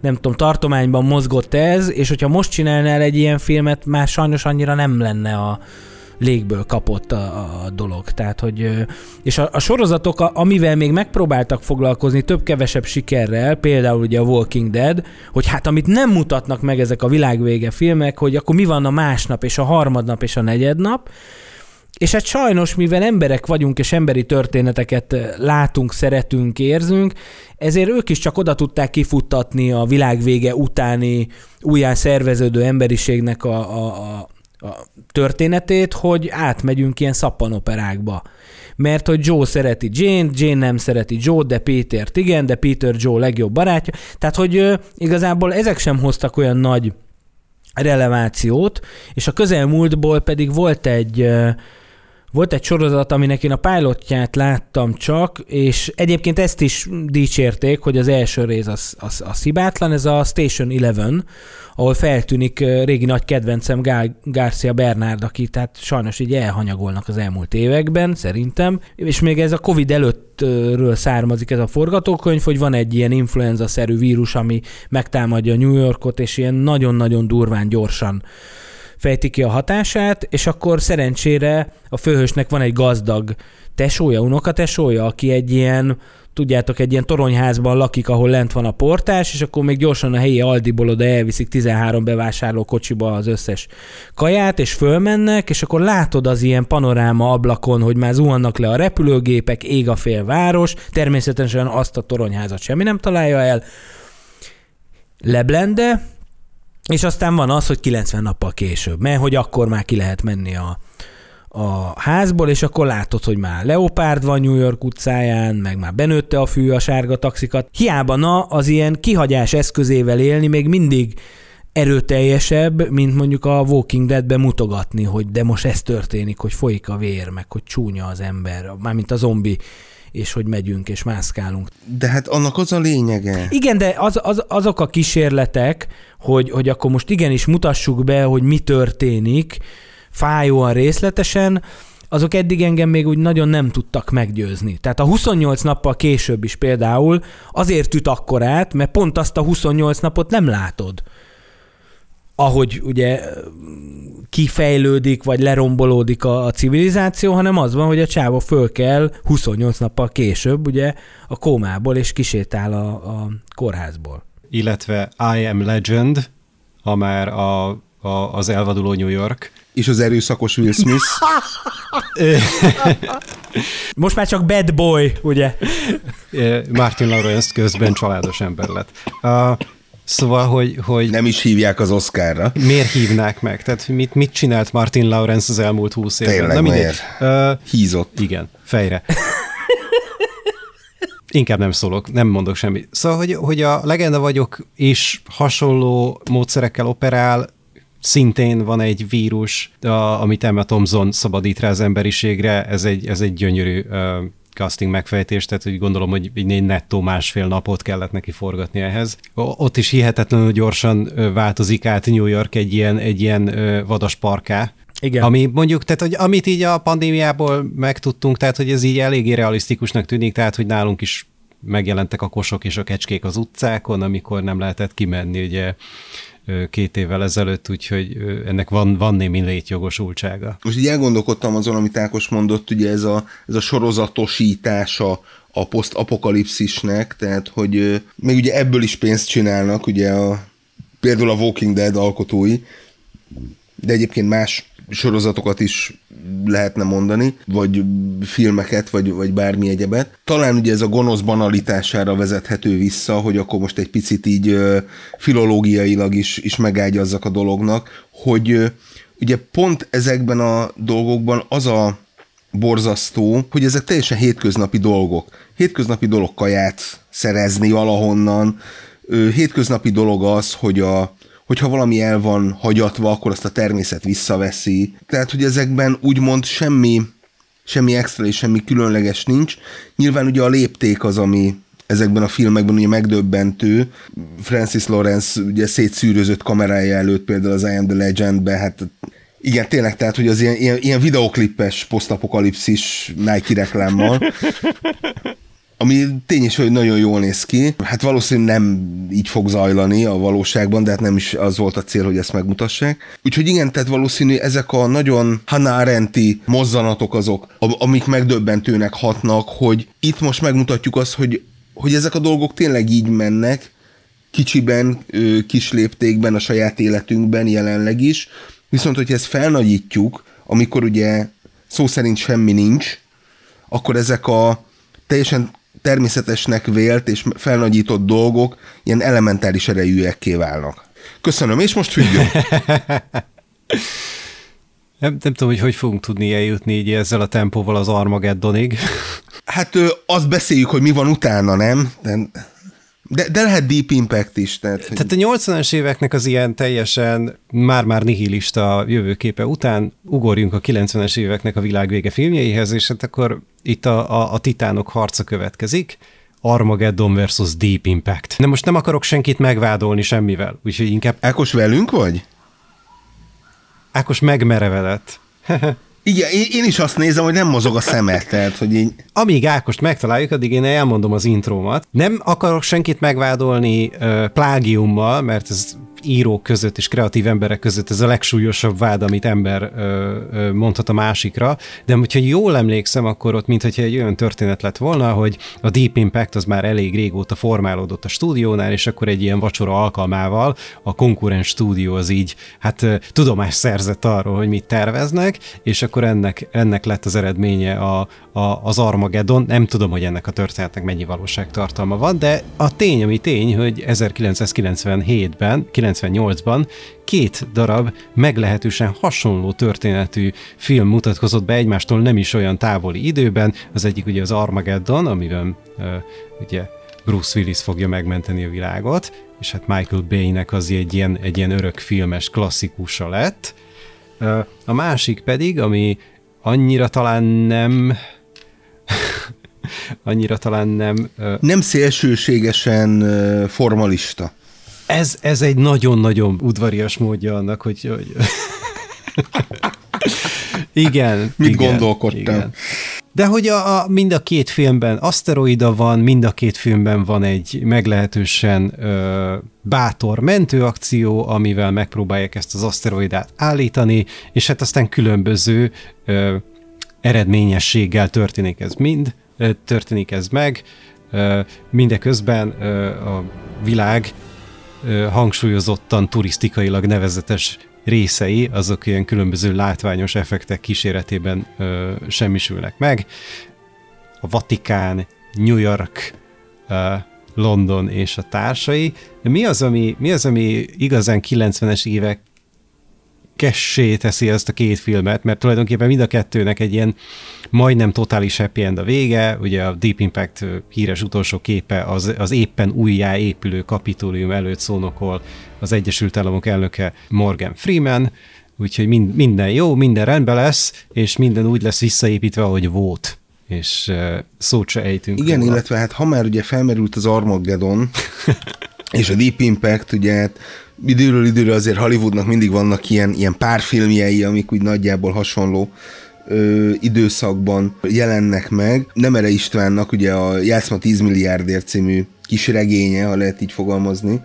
[SPEAKER 4] nem tudom, tartományban mozgott ez, és hogyha most csinálnál egy ilyen filmet, már sajnos annyira nem lenne a, légből kapott a, a dolog. Tehát, hogy, és a, a sorozatok, amivel még megpróbáltak foglalkozni több-kevesebb sikerrel, például ugye a Walking Dead, hogy hát amit nem mutatnak meg ezek a világvége filmek, hogy akkor mi van a másnap, és a harmadnap, és a negyednap, és hát sajnos, mivel emberek vagyunk, és emberi történeteket látunk, szeretünk, érzünk, ezért ők is csak oda tudták kifuttatni a világvége utáni újján szerveződő emberiségnek a, a, a, a történetét, hogy átmegyünk ilyen szappanoperákba. Mert hogy Joe szereti Jane, Jane nem szereti Joe, de Peter igen, de Peter Joe legjobb barátja. Tehát, hogy igazából ezek sem hoztak olyan nagy relevációt, és a közelmúltból pedig volt egy ö, Volt egy sorozat, aminek én a pilotját láttam csak, és egyébként ezt is dicsérték, hogy az első rész az, az, az hibátlan, ez a Station Eleven, ahol feltűnik régi nagy kedvencem Gál Garcia Bernard, aki tehát sajnos így elhanyagolnak az elmúlt években, szerintem, és még ez a Covid előttről származik ez a forgatókönyv, hogy van egy ilyen influenza-szerű vírus, ami megtámadja New Yorkot, és ilyen nagyon-nagyon durván, gyorsan fejti ki a hatását, és akkor szerencsére a főhősnek van egy gazdag tesója, unokatesója, aki egy ilyen tudjátok, egy ilyen toronyházban lakik, ahol lent van a portás, és akkor még gyorsan a helyi Aldiból oda elviszik 13 bevásárló kocsiba az összes kaját, és fölmennek, és akkor látod az ilyen panoráma ablakon, hogy már zuhannak le a repülőgépek, ég a fél város, természetesen azt a toronyházat semmi nem találja el, leblende, és aztán van az, hogy 90 nappal később, mert hogy akkor már ki lehet menni a, a házból, és akkor látod, hogy már leopárd van New York utcáján, meg már benőtte a fű a sárga taxikat. Hiába na, az ilyen kihagyás eszközével élni még mindig erőteljesebb, mint mondjuk a Walking Dead-ben mutogatni, hogy de most ez történik, hogy folyik a vér, meg hogy csúnya az ember, mármint a zombi és hogy megyünk és mászkálunk.
[SPEAKER 6] De hát annak az a lényege.
[SPEAKER 4] Igen, de az, az, azok a kísérletek, hogy, hogy akkor most igenis mutassuk be, hogy mi történik, fájóan részletesen, azok eddig engem még úgy nagyon nem tudtak meggyőzni. Tehát a 28 nappal később is például azért üt akkorát, mert pont azt a 28 napot nem látod ahogy ugye kifejlődik, vagy lerombolódik a, a civilizáció, hanem az van, hogy a csáva föl kell 28 nappal később ugye a kómából, és kisétál a, a kórházból.
[SPEAKER 5] Illetve I Am Legend, ha már a, a, az elvaduló New York.
[SPEAKER 6] És az erőszakos Will Smith.
[SPEAKER 4] Most már csak bad boy, ugye?
[SPEAKER 5] Martin Lawrence közben családos ember lett. Uh, Szóval, hogy, hogy...
[SPEAKER 6] Nem is hívják az Oscarra.
[SPEAKER 5] Miért hívnák meg? Tehát mit, mit csinált Martin Lawrence az elmúlt húsz évben?
[SPEAKER 6] Tényleg
[SPEAKER 5] Na,
[SPEAKER 6] miért? Uh, Hízott.
[SPEAKER 5] Igen, fejre. Inkább nem szólok, nem mondok semmit. Szóval, hogy, hogy a Legenda vagyok és hasonló módszerekkel operál, szintén van egy vírus, a, amit Emma Thompson szabadít rá az emberiségre, ez egy, ez egy gyönyörű uh, casting megfejtés, tehát úgy gondolom, hogy egy nettó másfél napot kellett neki forgatni ehhez. Ott is hihetetlenül gyorsan változik át New York egy ilyen, egy ilyen vadas parká,
[SPEAKER 4] igen.
[SPEAKER 5] Ami mondjuk, tehát hogy amit így a pandémiából megtudtunk, tehát hogy ez így eléggé realisztikusnak tűnik, tehát hogy nálunk is megjelentek a kosok és a kecskék az utcákon, amikor nem lehetett kimenni, ugye két évvel ezelőtt, úgyhogy ennek van, van némi létjogosultsága.
[SPEAKER 6] Most így elgondolkodtam azon, amit Ákos mondott, ugye ez a, ez a sorozatosítása a posztapokalipszisnek, tehát hogy még ugye ebből is pénzt csinálnak, ugye a, például a Walking Dead alkotói, de egyébként más sorozatokat is lehetne mondani, vagy filmeket, vagy, vagy bármi egyebet. Talán ugye ez a gonosz banalitására vezethető vissza, hogy akkor most egy picit így filológiailag is, is megágyazzak a dolognak, hogy ugye pont ezekben a dolgokban az a borzasztó, hogy ezek teljesen hétköznapi dolgok. Hétköznapi dolog kaját szerezni valahonnan, hétköznapi dolog az, hogy a, hogyha valami el van hagyatva, akkor azt a természet visszaveszi. Tehát, hogy ezekben úgymond semmi, semmi extra és semmi különleges nincs. Nyilván ugye a lépték az, ami ezekben a filmekben ugye megdöbbentő. Francis Lawrence ugye szétszűrözött kamerája előtt például az I Am The Legend-be, hát igen, tényleg, tehát, hogy az ilyen, ilyen, ilyen videoklippes posztapokalipszis Nike reklámmal ami tény is, hogy nagyon jól néz ki. Hát valószínűleg nem így fog zajlani a valóságban, de hát nem is az volt a cél, hogy ezt megmutassák. Úgyhogy igen, tehát valószínű ezek a nagyon Hannah Arendti mozzanatok azok, amik megdöbbentőnek hatnak, hogy itt most megmutatjuk azt, hogy, hogy ezek a dolgok tényleg így mennek, kicsiben, kis léptékben a saját életünkben jelenleg is, viszont hogyha ezt felnagyítjuk, amikor ugye szó szerint semmi nincs, akkor ezek a teljesen természetesnek vélt és felnagyított dolgok ilyen elementáris erejűekké válnak. Köszönöm, és most függjön.
[SPEAKER 5] Nem, nem tudom, hogy hogy fogunk tudni eljutni így ezzel a tempóval az Armageddonig.
[SPEAKER 6] Hát azt beszéljük, hogy mi van utána, nem? De De, de lehet Deep Impact is. Tehát.
[SPEAKER 5] Tehát a 80-as éveknek az ilyen teljesen már-már nihilista jövőképe után ugorjunk a 90-es éveknek a világvége filmjeihez, és hát akkor itt a, a, a titánok harca következik. Armageddon versus Deep Impact. De most nem akarok senkit megvádolni semmivel, úgyhogy inkább
[SPEAKER 6] Ákos velünk vagy?
[SPEAKER 5] Ákos megmerevedett.
[SPEAKER 6] Igen, én, én is azt nézem, hogy nem mozog a szemet, tehát, hogy így...
[SPEAKER 5] Amíg Ákost megtaláljuk, addig én elmondom az intrómat. Nem akarok senkit megvádolni uh, plágiummal, mert ez írók között és kreatív emberek között ez a legsúlyosabb vád, amit ember ö, ö, mondhat a másikra, de hogyha jól emlékszem, akkor ott mintha egy olyan történet lett volna, hogy a Deep Impact az már elég régóta formálódott a stúdiónál, és akkor egy ilyen vacsora alkalmával a konkurens stúdió az így, hát tudomást szerzett arról, hogy mit terveznek, és akkor ennek, ennek lett az eredménye a, a, az Armageddon. Nem tudom, hogy ennek a történetnek mennyi valóságtartalma van, de a tény, ami tény, hogy 1997-ben, 98-ban két darab meglehetősen hasonló történetű film mutatkozott be egymástól nem is olyan távoli időben. Az egyik ugye az Armageddon, amiben uh, ugye Bruce Willis fogja megmenteni a világot, és hát Michael Bay-nek az egy ilyen, egy ilyen örök filmes klasszikusa lett. A másik pedig, ami annyira talán nem annyira talán nem...
[SPEAKER 6] Nem szélsőségesen formalista.
[SPEAKER 5] ez, ez egy nagyon-nagyon udvarias módja annak, hogy... hogy igen.
[SPEAKER 6] Mit
[SPEAKER 5] igen,
[SPEAKER 6] gondolkodtam?
[SPEAKER 5] Igen. De hogy a, a, mind a két filmben aszteroida van, mind a két filmben van egy meglehetősen ö, bátor mentőakció, amivel megpróbálják ezt az aszteroidát állítani, és hát aztán különböző ö, eredményességgel történik ez mind, történik ez meg, mindeközben a világ hangsúlyozottan turisztikailag nevezetes részei, azok ilyen különböző látványos effektek kíséretében ö, semmisülnek meg. A Vatikán, New York, London és a társai. Mi az, ami, mi az, ami igazán 90-es évek kessé teszi ezt a két filmet, mert tulajdonképpen mind a kettőnek egy ilyen majdnem totális happy end a vége, ugye a Deep Impact híres utolsó képe az, az éppen újjá épülő kapitólium előtt szónokol az Egyesült Államok elnöke Morgan Freeman, úgyhogy mind, minden jó, minden rendben lesz, és minden úgy lesz visszaépítve, ahogy volt és szót se ejtünk.
[SPEAKER 6] Igen,
[SPEAKER 5] róla.
[SPEAKER 6] illetve hát ha már ugye felmerült az Armageddon, és a Deep Impact, ugye hát időről időre azért Hollywoodnak mindig vannak ilyen, ilyen párfilmjei, amik úgy nagyjából hasonló ö, időszakban jelennek meg. Nemere Istvánnak ugye a Játszma 10 milliárdért című kis regénye, ha lehet így fogalmazni,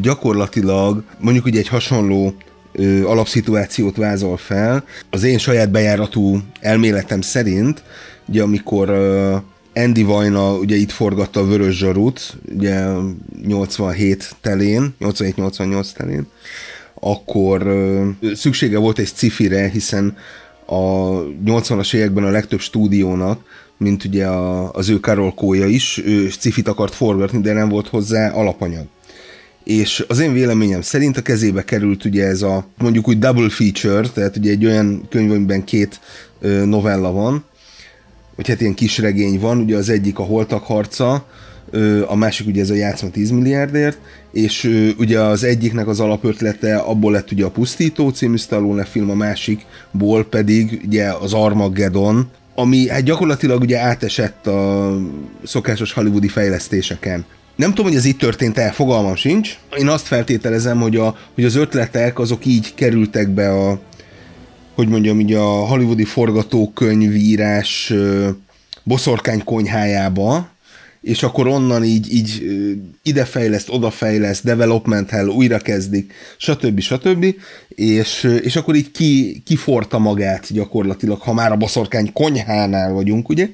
[SPEAKER 6] gyakorlatilag mondjuk ugye egy hasonló ö, alapszituációt vázol fel. Az én saját bejáratú elméletem szerint, ugye amikor ö, Andy Vajna ugye itt forgatta a Vörös Zsarut, ugye 87 telén, 87-88 telén, akkor szüksége volt egy cifire, hiszen a 80-as években a legtöbb stúdiónak, mint ugye a, az ő karolkója is, ő cifit akart forgatni, de nem volt hozzá alapanyag. És az én véleményem szerint a kezébe került ugye ez a mondjuk úgy double feature, tehát ugye egy olyan könyv, amiben két novella van, vagy hát ilyen kis van, ugye az egyik a Holtak harca, a másik ugye ez a játszma 10 milliárdért, és ugye az egyiknek az alapötlete abból lett ugye a Pusztító című Stallone film, a másikból pedig ugye az Armageddon, ami hát gyakorlatilag ugye átesett a szokásos hollywoodi fejlesztéseken. Nem tudom, hogy ez itt történt el, fogalmam sincs. Én azt feltételezem, hogy, a, hogy az ötletek azok így kerültek be a, hogy mondjam, így a hollywoodi forgatókönyvírás boszorkány konyhájába, és akkor onnan így, így idefejleszt, odafejleszt, development hell, újra kezdik, stb. stb. És, és akkor így ki, kiforta magát gyakorlatilag, ha már a boszorkány konyhánál vagyunk, ugye?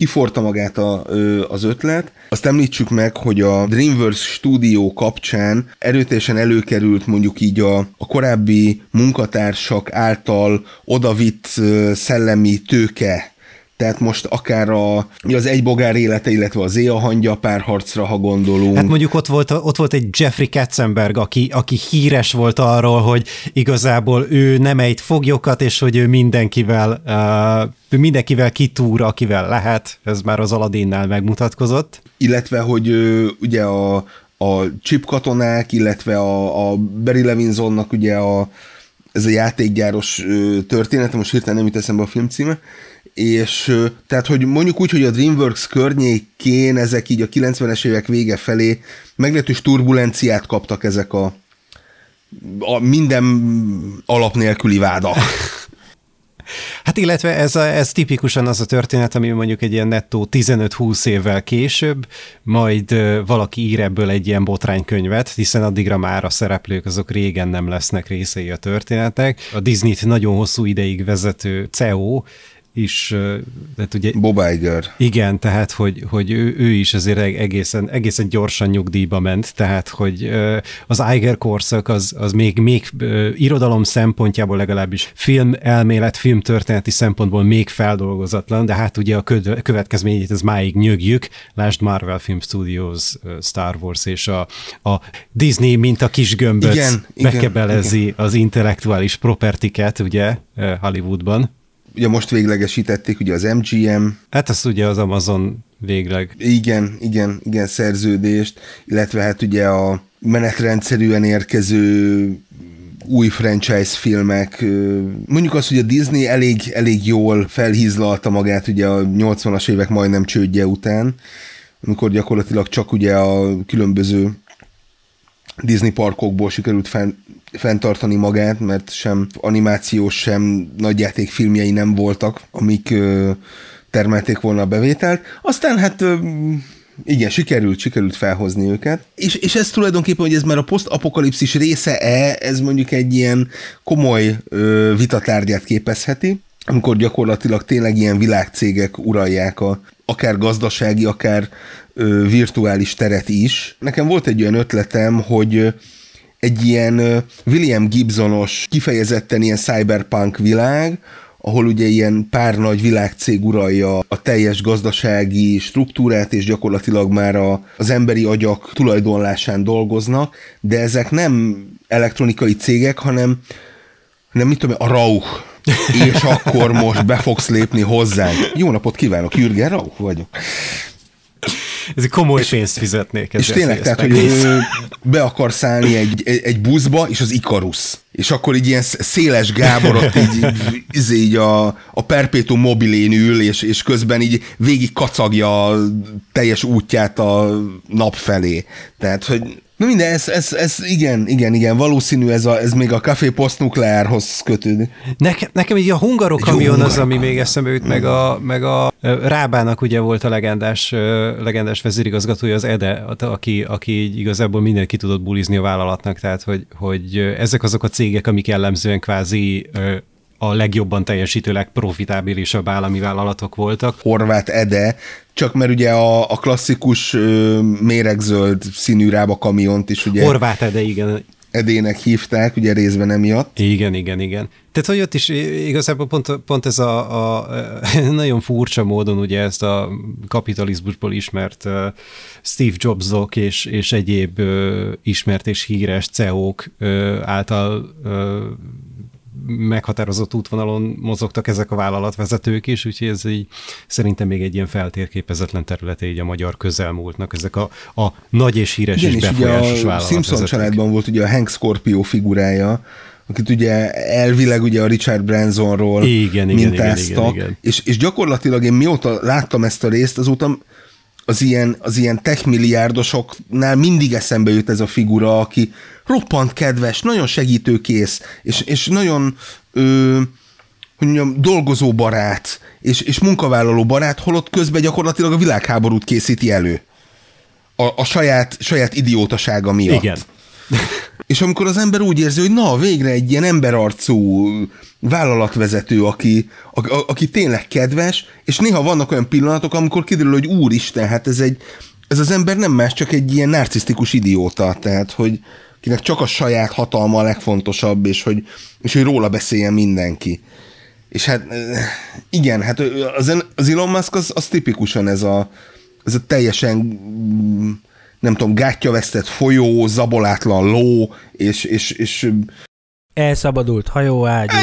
[SPEAKER 6] Kiforta magát a, az ötlet. Azt említsük meg, hogy a Dreamworks stúdió kapcsán erőteljesen előkerült mondjuk így a, a korábbi munkatársak által odavitt szellemi tőke tehát most akár a, az egy bogár élete, illetve az Éa hangja párharcra, ha gondolunk.
[SPEAKER 5] Hát mondjuk ott volt, ott volt egy Jeffrey Katzenberg, aki, aki híres volt arról, hogy igazából ő nem egy foglyokat, és hogy ő mindenkivel, uh, ő mindenkivel kitúr, akivel lehet, ez már az Aladinnál megmutatkozott.
[SPEAKER 6] Illetve, hogy uh, ugye a, a chip katonák, illetve a, a Barry Levinsonnak ugye a, ez a játékgyáros történet, most hirtelen nem jut eszembe a film címe, és tehát, hogy mondjuk úgy, hogy a DreamWorks környékén ezek így a 90-es évek vége felé meglehetős turbulenciát kaptak ezek a, a minden alap nélküli vádak.
[SPEAKER 5] Hát illetve ez, a, ez tipikusan az a történet, ami mondjuk egy ilyen nettó 15-20 évvel később, majd valaki ír ebből egy ilyen botránykönyvet, hiszen addigra már a szereplők azok régen nem lesznek részei a történetek. A Disney-t nagyon hosszú ideig vezető CEO is, tehát ugye...
[SPEAKER 6] Bob Iger.
[SPEAKER 5] Igen, tehát, hogy, hogy ő, ő is azért egészen, egészen gyorsan nyugdíjba ment, tehát, hogy az Iger korszak az, az még, még irodalom szempontjából legalábbis film elmélet, film történeti szempontból még feldolgozatlan, de hát ugye a következményét ez máig nyögjük, lásd Marvel Film Studios, Star Wars és a, a Disney, mint a kis gömböc igen, bekebelezi igen. az intellektuális propertiket, ugye, Hollywoodban
[SPEAKER 6] ugye most véglegesítették ugye az MGM.
[SPEAKER 5] Hát ez ugye az Amazon végleg.
[SPEAKER 6] Igen, igen, igen, szerződést, illetve hát ugye a menetrendszerűen érkező új franchise filmek. Mondjuk azt, hogy a Disney elég, elég jól felhízlalta magát ugye a 80-as évek majdnem csődje után, amikor gyakorlatilag csak ugye a különböző Disney parkokból sikerült fenn, fenntartani magát, mert sem animációs, sem nagyjátékfilmjei nem voltak, amik ö, termelték volna a bevételt. Aztán hát ö, igen, sikerült, sikerült felhozni őket. És, és ez tulajdonképpen, hogy ez már a posztapokalipszis része-e, ez mondjuk egy ilyen komoly ö, vitatárgyát képezheti, amikor gyakorlatilag tényleg ilyen világcégek uralják a akár gazdasági, akár ö, virtuális teret is. Nekem volt egy olyan ötletem, hogy egy ilyen William Gibsonos, kifejezetten ilyen cyberpunk világ, ahol ugye ilyen pár nagy világcég uralja a teljes gazdasági struktúrát, és gyakorlatilag már a, az emberi agyak tulajdonlásán dolgoznak, de ezek nem elektronikai cégek, hanem, hanem mit tudom, a Rauch, és akkor most be fogsz lépni hozzánk. Jó napot kívánok, Jürgen Rauch vagyok
[SPEAKER 5] ez egy komoly pénzt fizetnék.
[SPEAKER 6] És tényleg, tehát, hogy be akar szállni egy, egy, egy buszba, és az Ikarus. És akkor így ilyen széles Gábor ott így, így, így, így a, a perpétum mobilén ül, és, és közben így végig kacagja a teljes útját a nap felé. Tehát, hogy Na minden, ez, ez, ez igen, igen, igen, valószínű ez, a, ez még a Café Postnukleárhoz kötődik.
[SPEAKER 5] Nekem, nekem így a hungarokamion az, ami még eszembe jut, meg a, meg a Rábának ugye volt a legendás, legendás vezérigazgatója az Ede, aki, aki igazából mindenki tudott bulizni a vállalatnak, tehát hogy, hogy ezek azok a cégek, amik jellemzően kvázi a legjobban teljesítő, legprofitábilisabb állami vállalatok voltak.
[SPEAKER 6] Horváth Ede, csak mert ugye a, a klasszikus ö, méregzöld színű rába kamiont is ugye...
[SPEAKER 5] Horváth Ede, igen.
[SPEAKER 6] Edének hívták, ugye részben emiatt.
[SPEAKER 5] Igen, igen, igen. Tehát, hogy ott is igazából pont, pont ez a, a, nagyon furcsa módon ugye ezt a kapitalizmusból ismert uh, Steve Jobsok és, és egyéb uh, ismert és híres CEO-k uh, által meghatározott útvonalon mozogtak ezek a vállalatvezetők is, úgyhogy ez így szerintem még egy ilyen feltérképezetlen területe így a magyar közelmúltnak, ezek a, a nagy és híres Igen, és, és befolyásos
[SPEAKER 6] ugye a Simpson családban volt ugye a Hank Scorpio figurája, akit ugye elvileg ugye a Richard Bransonról igen, mintáztak, igen, igen, igen, igen. És, és gyakorlatilag én mióta láttam ezt a részt, azóta az ilyen, az ilyen tech milliárdosoknál mindig eszembe jut ez a figura, aki roppant kedves, nagyon segítőkész, és, és nagyon ö, hogy mondjam, dolgozó barát, és, és munkavállaló barát, holott közben gyakorlatilag a világháborút készíti elő. A, a saját, saját idiótasága miatt.
[SPEAKER 5] Igen.
[SPEAKER 6] És amikor az ember úgy érzi, hogy na, végre egy ilyen emberarcú vállalatvezető, aki, a, a, aki tényleg kedves, és néha vannak olyan pillanatok, amikor kiderül, hogy úristen, hát ez egy, ez az ember nem más, csak egy ilyen narcisztikus idióta, tehát, hogy kinek csak a saját hatalma a legfontosabb, és hogy, és hogy róla beszéljen mindenki. És hát igen, hát az, az Elon Musk az, az tipikusan ez a, ez a teljesen mm, nem tudom, gátjavesztett folyó, zabolátlan ló, és, és, és
[SPEAKER 4] Elszabadult hajóágyú.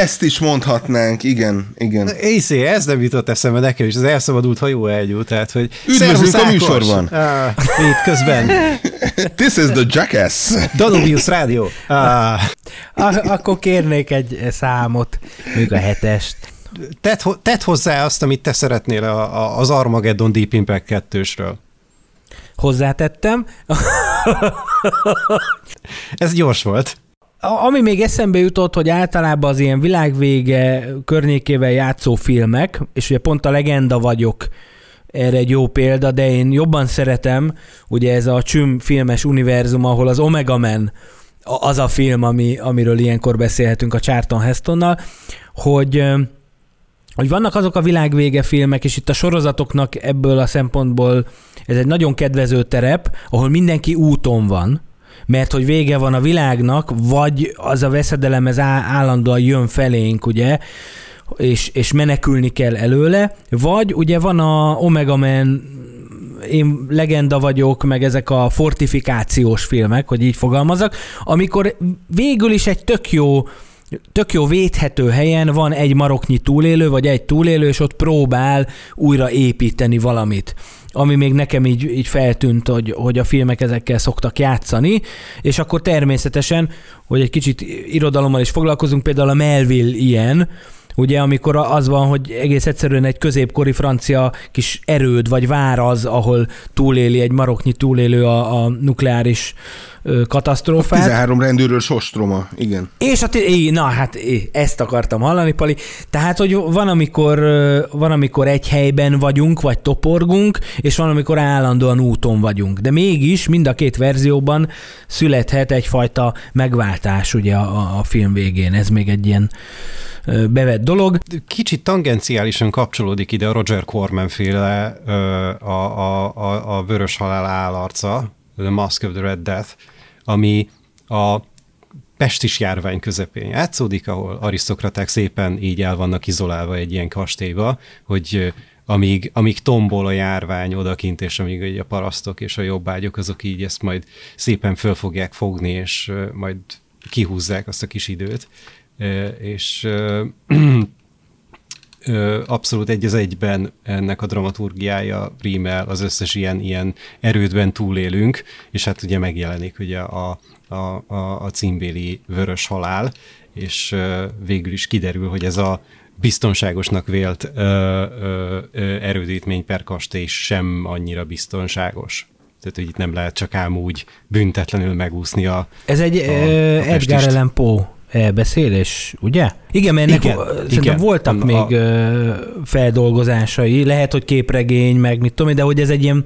[SPEAKER 6] Ezt is mondhatnánk, igen, igen.
[SPEAKER 5] Észé, ez nem jutott eszembe nekem is, az elszabadult hajóágyú, tehát hogy...
[SPEAKER 6] Üdvözlünk a műsorban!
[SPEAKER 5] Ah, itt közben.
[SPEAKER 6] This is the Jackass!
[SPEAKER 5] Danubius Rádió. Ah.
[SPEAKER 4] Ak- akkor kérnék egy számot, még a hetest.
[SPEAKER 5] Tedd, tedd hozzá azt, amit te szeretnél a, a, az Armageddon Deep Impact 2-sről.
[SPEAKER 4] Hozzátettem.
[SPEAKER 5] Ez gyors volt.
[SPEAKER 4] Ami még eszembe jutott, hogy általában az ilyen világvége környékével játszó filmek, és ugye pont a legenda vagyok erre egy jó példa, de én jobban szeretem, ugye ez a Csüm filmes univerzum, ahol az Omega Man az a film, ami, amiről ilyenkor beszélhetünk a Charlton Hestonnal, hogy hogy vannak azok a világvége filmek, és itt a sorozatoknak ebből a szempontból ez egy nagyon kedvező terep, ahol mindenki úton van, mert hogy vége van a világnak, vagy az a veszedelem ez állandóan jön felénk, ugye, és, és menekülni kell előle, vagy ugye van a Omega Man én legenda vagyok, meg ezek a fortifikációs filmek, hogy így fogalmazok, amikor végül is egy tök jó tök jó védhető helyen van egy maroknyi túlélő, vagy egy túlélő, és ott próbál újra építeni valamit. Ami még nekem így, így feltűnt, hogy, hogy a filmek ezekkel szoktak játszani, és akkor természetesen, hogy egy kicsit irodalommal is foglalkozunk, például a Melville ilyen, ugye amikor az van, hogy egész egyszerűen egy középkori francia kis erőd vagy vár az, ahol túléli egy maroknyi túlélő a, a nukleáris katasztrófát. A
[SPEAKER 6] 13 rendőről sostroma, igen.
[SPEAKER 4] És a t- na hát ezt akartam hallani, Pali. Tehát, hogy van amikor, van, amikor egy helyben vagyunk, vagy toporgunk, és van, amikor állandóan úton vagyunk. De mégis mind a két verzióban születhet egyfajta megváltás ugye a, a film végén. Ez még egy ilyen bevett dolog.
[SPEAKER 5] Kicsit tangenciálisan kapcsolódik ide a Roger Corman féle a, a, a, a vörös halál állarca, The Mask of the Red Death, ami a pestis járvány közepén játszódik, ahol arisztokraták szépen így el vannak izolálva egy ilyen kastélyba, hogy amíg, amíg tombol a járvány odakint, és amíg a parasztok és a jobbágyok, azok így ezt majd szépen föl fogják fogni, és majd kihúzzák azt a kis időt. És abszolút egy az egyben ennek a dramaturgiája rímel, az összes ilyen, ilyen erődben túlélünk, és hát ugye megjelenik ugye a, a, a, a címbéli vörös halál, és végül is kiderül, hogy ez a biztonságosnak vélt ö, ö, ö, erődítmény per kastély sem annyira biztonságos. Tehát, hogy itt nem lehet csak ám úgy büntetlenül megúszni a
[SPEAKER 4] Ez egy a, a Edgar Allan Poe elbeszélés, ugye? Igen, mert ennek igen, szerintem igen. voltak a, még a... feldolgozásai, lehet, hogy képregény, meg mit tudom de hogy ez egy ilyen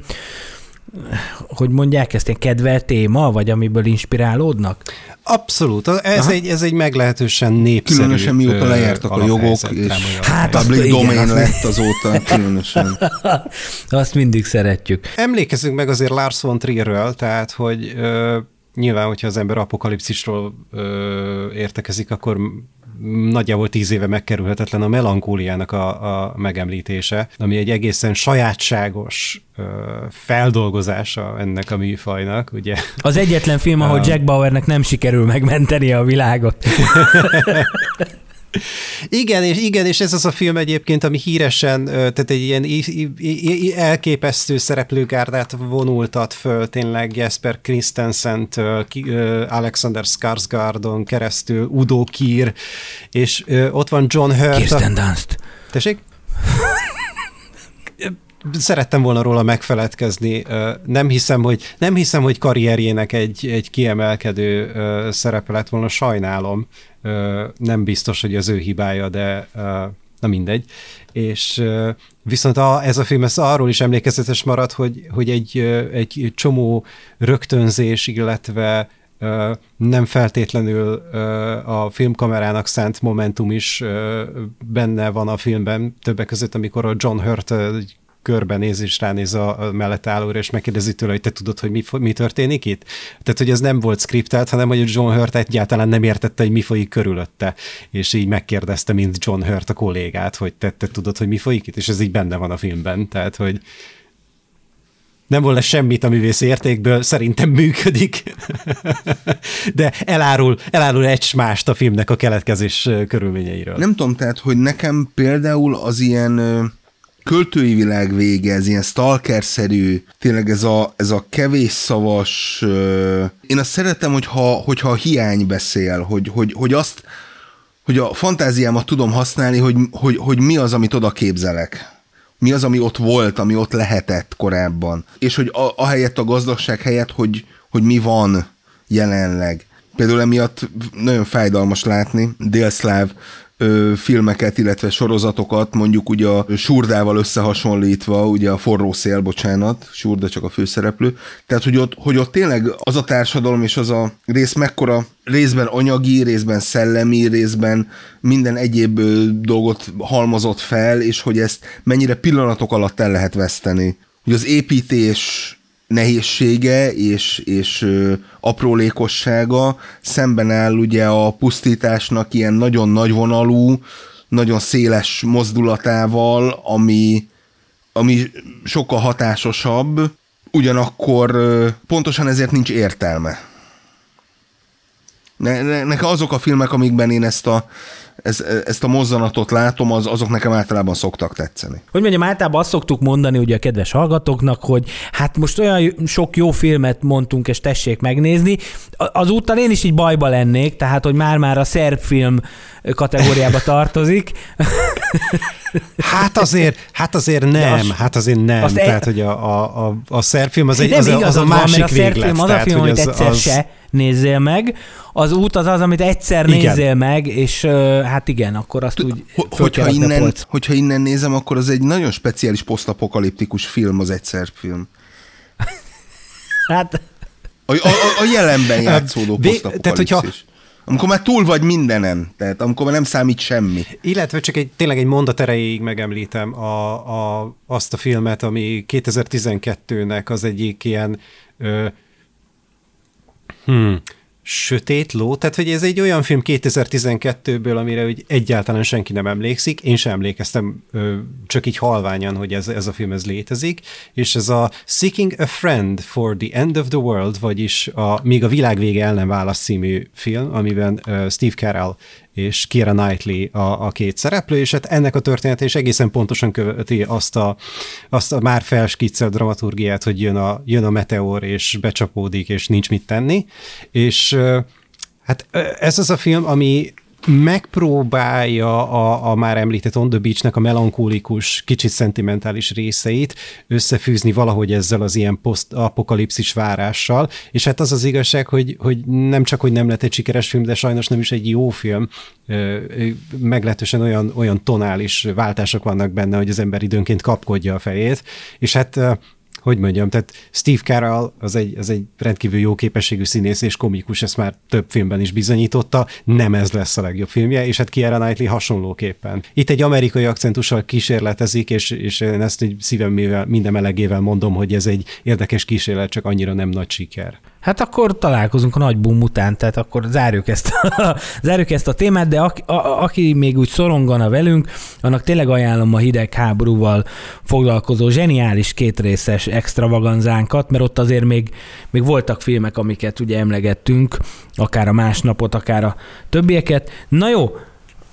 [SPEAKER 4] hogy mondják ezt, ilyen kedvelt téma, vagy amiből inspirálódnak?
[SPEAKER 5] Abszolút, ez egy, ez egy meglehetősen népszerű
[SPEAKER 6] Különösen mióta lejártak a jogok, és hát public igen, domain azt lett azóta, különösen.
[SPEAKER 4] Azt mindig szeretjük.
[SPEAKER 5] Emlékezzünk meg azért Lars von Trierről, tehát, hogy ö, nyilván, hogyha az ember apokalipszisról ö, értekezik, akkor nagyjából tíz éve megkerülhetetlen a melankóliának a, a megemlítése, ami egy egészen sajátságos ö, feldolgozása ennek a műfajnak, ugye?
[SPEAKER 4] Az egyetlen film, ahol Jack Bauernek nem sikerül megmenteni a világot.
[SPEAKER 5] Igen, és igen, és ez az a film egyébként, ami híresen, tehát egy ilyen elképesztő szereplőgárdát vonultat föl tényleg Jesper Christensen-től, Alexander Skarsgårdon keresztül, Udo Kier, és ott van John Hurt.
[SPEAKER 4] Kirsten Dunst.
[SPEAKER 5] Tessék? szerettem volna róla megfeledkezni. Nem hiszem, hogy, nem hiszem, hogy karrierjének egy, egy kiemelkedő szerepe lett volna, sajnálom. Nem biztos, hogy az ő hibája, de na mindegy. És viszont a, ez a film ez arról is emlékezetes marad, hogy, hogy egy, egy csomó rögtönzés, illetve nem feltétlenül a filmkamerának szent momentum is benne van a filmben, többek között, amikor a John Hurt körbenéz és ránéz a, a mellett állóra, és megkérdezi tőle, hogy te tudod, hogy mi, mi történik itt? Tehát, hogy ez nem volt skriptelt, hanem hogy John Hurt egyáltalán nem értette, hogy mi folyik körülötte, és így megkérdezte, mint John Hurt a kollégát, hogy te, te tudod, hogy mi folyik itt, és ez így benne van a filmben, tehát, hogy nem volna semmit a művész értékből, szerintem működik, de elárul, elárul egy mást a filmnek a keletkezés körülményeiről.
[SPEAKER 6] Nem tudom, tehát, hogy nekem például az ilyen költői világ vége, ez ilyen stalker-szerű, tényleg ez a, ez a kevés szavas, én azt szeretem, hogyha, hogyha a hiány beszél, hogy, hogy, hogy azt, hogy a fantáziámat tudom használni, hogy, hogy, hogy mi az, amit oda képzelek mi az, ami ott volt, ami ott lehetett korábban. És hogy a, a helyett a gazdagság helyett, hogy, hogy mi van jelenleg. Például emiatt nagyon fájdalmas látni délszláv filmeket, illetve sorozatokat, mondjuk ugye a Surdával összehasonlítva, ugye a forró szél, bocsánat, Surda csak a főszereplő, tehát hogy ott, hogy ott tényleg az a társadalom és az a rész mekkora részben anyagi, részben szellemi, részben minden egyéb dolgot halmozott fel, és hogy ezt mennyire pillanatok alatt el lehet veszteni. Hogy az építés nehézsége és, és ö, aprólékossága szemben áll ugye a pusztításnak ilyen nagyon nagyvonalú, nagyon széles mozdulatával, ami, ami sokkal hatásosabb, ugyanakkor ö, pontosan ezért nincs értelme. Ne, ne, nekem azok a filmek, amikben én ezt a, ez, ezt a mozzanatot látom, az, azok nekem általában szoktak tetszeni.
[SPEAKER 4] Hogy mondjam, általában azt szoktuk mondani ugye a kedves hallgatóknak, hogy hát most olyan sok jó filmet mondtunk, és tessék megnézni. Azúttal én is így bajba lennék, tehát hogy már-már a szerb film kategóriába tartozik.
[SPEAKER 5] Hát azért, hát azért nem, az, hát azért nem. Az tehát, e... hogy a, a, a, a szerb film az egy, az, az, a másik van, mert a szerb film
[SPEAKER 4] az
[SPEAKER 5] tehát,
[SPEAKER 4] a film, amit egyszer az... se nézzél meg, az út az az, amit egyszer igen. nézzél meg, és hát igen, akkor azt úgy
[SPEAKER 6] hogyha innen, hogyha innen nézem, akkor az egy nagyon speciális posztapokaliptikus film, az egyszer film.
[SPEAKER 4] hát...
[SPEAKER 6] A, a, a jelenben játszódó posztapokalipszis. Tehát, hogyha amikor már túl vagy mindenen, tehát amikor már nem számít semmi.
[SPEAKER 5] Illetve csak egy, tényleg egy mondat erejéig megemlítem a, a, azt a filmet, ami 2012-nek az egyik ilyen ö, hmm, Sötét ló, tehát hogy ez egy olyan film 2012-ből, amire hogy egyáltalán senki nem emlékszik, én sem emlékeztem csak így halványan, hogy ez, ez a film ez létezik, és ez a Seeking a Friend for the End of the World, vagyis a Még a világ vége el nem válasz című film, amiben Steve Carell és Kira Knightley a, a két szereplő, és hát ennek a története is egészen pontosan követi azt a, azt a már felskiccelt dramaturgiát, hogy jön a, jön a meteor, és becsapódik, és nincs mit tenni, és hát ez az a film, ami megpróbálja a, a már említett On the Beach-nek a melankólikus, kicsit szentimentális részeit összefűzni valahogy ezzel az ilyen post-apokalipszis várással, és hát az az igazság, hogy, hogy nem csak, hogy nem lett egy sikeres film, de sajnos nem is egy jó film, meglehetősen olyan, olyan tonális váltások vannak benne, hogy az ember időnként kapkodja a fejét, és hát hogy mondjam, tehát Steve Carell az egy, az egy rendkívül jó képességű színész és komikus, ezt már több filmben is bizonyította, nem ez lesz a legjobb filmje, és hát Kiera Knightley hasonlóképpen. Itt egy amerikai akcentussal kísérletezik, és, és én ezt egy szívem minden melegével mondom, hogy ez egy érdekes kísérlet, csak annyira nem nagy siker.
[SPEAKER 4] Hát akkor találkozunk a nagy boom után, tehát akkor zárjuk ezt a, zárjuk ezt a témát, de aki, a, aki még úgy szorongana velünk, annak tényleg ajánlom a hidegháborúval foglalkozó zseniális kétrészes extravaganzánkat, mert ott azért még, még voltak filmek, amiket ugye emlegettünk, akár a másnapot, akár a többieket. Na jó,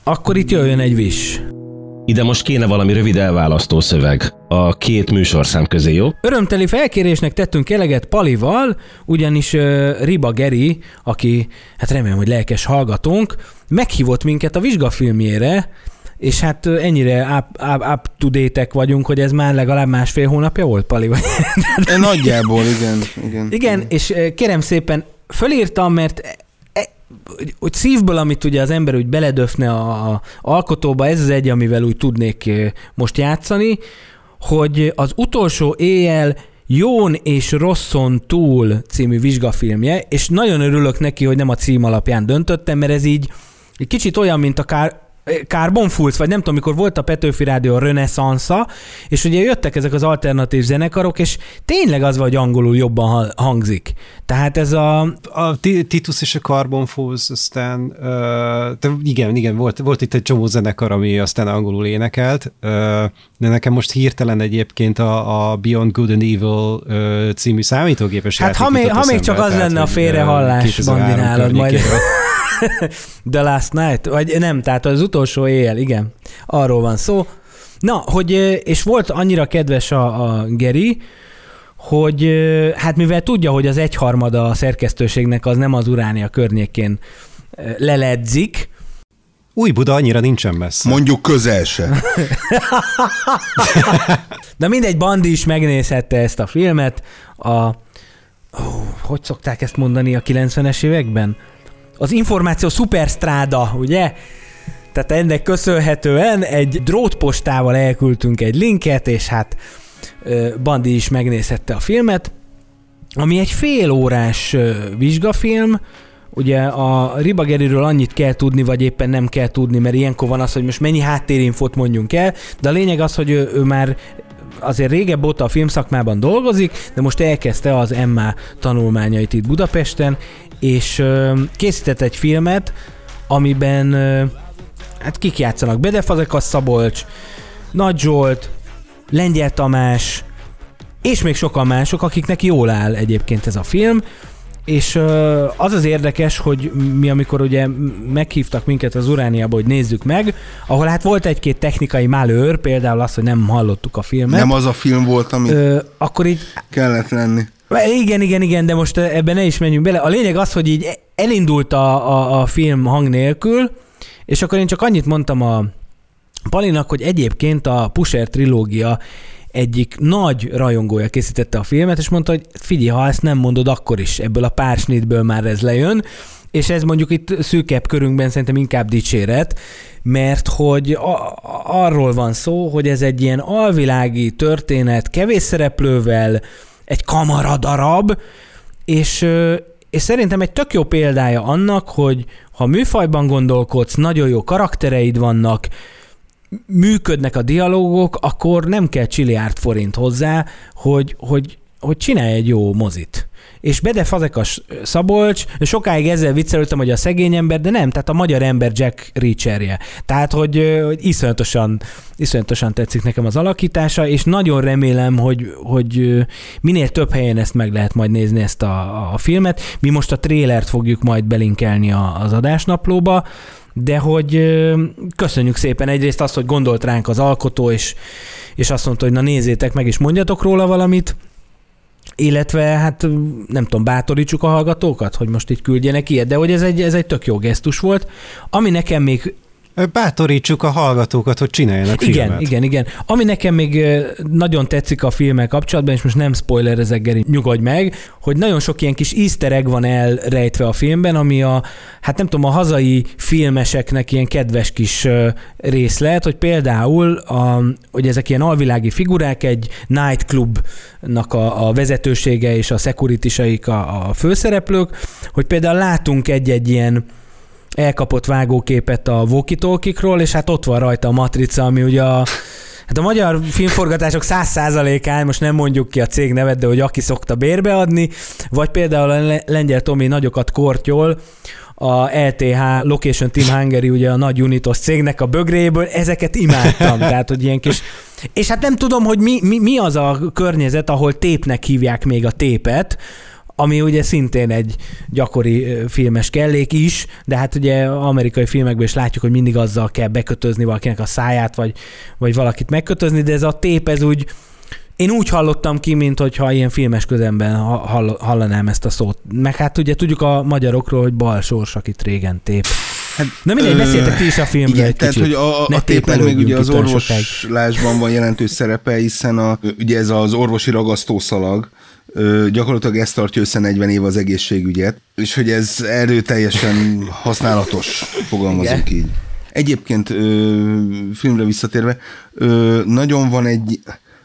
[SPEAKER 4] akkor itt jöjjön egy vis.
[SPEAKER 2] Ide most kéne valami rövid elválasztó szöveg a két műsorszám közé, jó?
[SPEAKER 4] Örömteli felkérésnek tettünk eleget Palival, ugyanis uh, Riba Geri, aki, hát remélem, hogy lelkes hallgatónk, meghívott minket a vizsgafilmjére, és hát ennyire up, up, up to date vagyunk, hogy ez már legalább másfél hónapja volt, Pali? Vagy?
[SPEAKER 6] Nagyjából, igen. Igen,
[SPEAKER 4] igen és kérem szépen, fölírtam, mert hogy szívből, amit ugye az ember úgy beledöfne a, a alkotóba, ez az egy, amivel úgy tudnék most játszani, hogy az utolsó éjjel Jón és Rosszon túl című vizsgafilmje, és nagyon örülök neki, hogy nem a cím alapján döntöttem, mert ez így egy kicsit olyan, mint a Car- Carbon Fools, vagy nem tudom, mikor volt a Petőfi Rádió a Renaissance-a, és ugye jöttek ezek az alternatív zenekarok, és tényleg az vagy angolul jobban hangzik. Tehát ez a...
[SPEAKER 5] A Titus és a Carbon Fools, aztán uh, igen, igen, volt, volt itt egy csomó zenekar, ami aztán angolul énekelt, uh, de nekem most hirtelen egyébként a, a Beyond Good and Evil uh, című számítógépes
[SPEAKER 4] Hát ha még, ha még csak az lenne a félrehallás, Bandi nálad majd. The Last Night? Vagy nem, tehát az utolsó éjjel, igen. Arról van szó. Na, hogy, és volt annyira kedves a, a Geri, hogy hát mivel tudja, hogy az egyharmada a szerkesztőségnek az nem az Uránia környékén leledzik,
[SPEAKER 5] új Buda annyira nincsen messze.
[SPEAKER 6] Mondjuk közel se.
[SPEAKER 4] De mindegy, Bandi is megnézhette ezt a filmet. A, oh, hogy szokták ezt mondani a 90-es években? Az információ szuperstráda, ugye? Tehát ennek köszönhetően egy drótpostával elküldtünk egy linket, és hát Bandi is megnézhette a filmet, ami egy fél órás vizsgafilm, Ugye a Ribageriről annyit kell tudni, vagy éppen nem kell tudni, mert ilyenkor van az, hogy most mennyi háttérinfot mondjunk el, de a lényeg az, hogy ő, ő már azért régebb óta a filmszakmában dolgozik, de most elkezdte az Emma tanulmányait itt Budapesten, és készített egy filmet, amiben hát kik játszanak? Bede Fazekas Szabolcs, Nagy Zsolt, Lengyel Tamás, és még sokan mások, akiknek jól áll egyébként ez a film, és az az érdekes, hogy mi amikor ugye meghívtak minket az Urániába, hogy nézzük meg, ahol hát volt egy-két technikai malőr, például az, hogy nem hallottuk a filmet.
[SPEAKER 6] Nem az a film volt, ami ö,
[SPEAKER 4] akkor így
[SPEAKER 6] kellett lenni.
[SPEAKER 4] Igen, igen, igen, de most ebben ne is menjünk bele. A lényeg az, hogy így elindult a, a, a film hang nélkül, és akkor én csak annyit mondtam a Palinak, hogy egyébként a Pusher trilógia egyik nagy rajongója készítette a filmet, és mondta, hogy figyelj, ha ezt nem mondod, akkor is ebből a pársnitből már ez lejön, és ez mondjuk itt szűkebb körünkben szerintem inkább dicséret, mert hogy a, arról van szó, hogy ez egy ilyen alvilági történet, kevés szereplővel, egy kamaradarab, és, és szerintem egy tök jó példája annak, hogy ha műfajban gondolkodsz, nagyon jó karaktereid vannak, működnek a dialógok, akkor nem kell csiliárd forint hozzá, hogy, hogy, hogy csinálj egy jó mozit és Bede Fazekas Szabolcs, sokáig ezzel viccelődtem, hogy a szegény ember, de nem, tehát a magyar ember Jack Reacherje. Tehát, hogy, hogy iszonyatosan, iszonyatosan tetszik nekem az alakítása, és nagyon remélem, hogy, hogy minél több helyen ezt meg lehet majd nézni ezt a, a filmet. Mi most a trélert fogjuk majd belinkelni az adásnaplóba, de hogy köszönjük szépen. Egyrészt azt, hogy gondolt ránk az alkotó, és, és azt mondta, hogy na nézzétek meg, és mondjatok róla valamit, illetve hát nem tudom, bátorítsuk a hallgatókat, hogy most itt küldjenek ilyet, de hogy ez egy, ez egy tök jó gesztus volt. Ami nekem még
[SPEAKER 5] Bátorítsuk a hallgatókat, hogy csináljanak
[SPEAKER 4] igen,
[SPEAKER 5] filmet.
[SPEAKER 4] Igen, igen, Ami nekem még nagyon tetszik a filmmel kapcsolatban, és most nem spoiler ezek, Geri, nyugodj meg, hogy nagyon sok ilyen kis easter egg van elrejtve a filmben, ami a, hát nem tudom, a hazai filmeseknek ilyen kedves kis részlet, hogy például, a, hogy ezek ilyen alvilági figurák, egy nightclubnak a, a vezetősége és a security a, a főszereplők, hogy például látunk egy-egy ilyen elkapott vágóképet a walkie és hát ott van rajta a matrica, ami ugye a Hát a magyar filmforgatások száz százalékán, most nem mondjuk ki a cég nevet, de hogy aki szokta bérbeadni, vagy például a Lengyel Tomi nagyokat kortyol, a LTH Location Team Hungary, ugye a nagy unitos cégnek a bögréből, ezeket imádtam. Tehát, hogy ilyen kis... És hát nem tudom, hogy mi, mi, mi az a környezet, ahol tépnek hívják még a tépet, ami ugye szintén egy gyakori filmes kellék is, de hát ugye amerikai filmekben is látjuk, hogy mindig azzal kell bekötözni valakinek a száját, vagy, vagy valakit megkötözni, de ez a tép, ez úgy, én úgy hallottam ki, mint hogyha ilyen filmes közemben hallanám ezt a szót. Meg hát ugye tudjuk a magyarokról, hogy balsors, akit régen tép. Hát, Na mindegy, beszéltek ti is a filmről
[SPEAKER 6] igen, egy tehát, kicsit. hogy a, a tépnek még ugye az orvoslásban van jelentős szerepe, hiszen a, ugye ez az orvosi ragasztószalag, gyakorlatilag ezt tartja össze 40 év az egészségügyet, és hogy ez erőteljesen használatos, fogalmazunk Igen. így. Egyébként ö, filmre visszatérve, ö, nagyon van egy,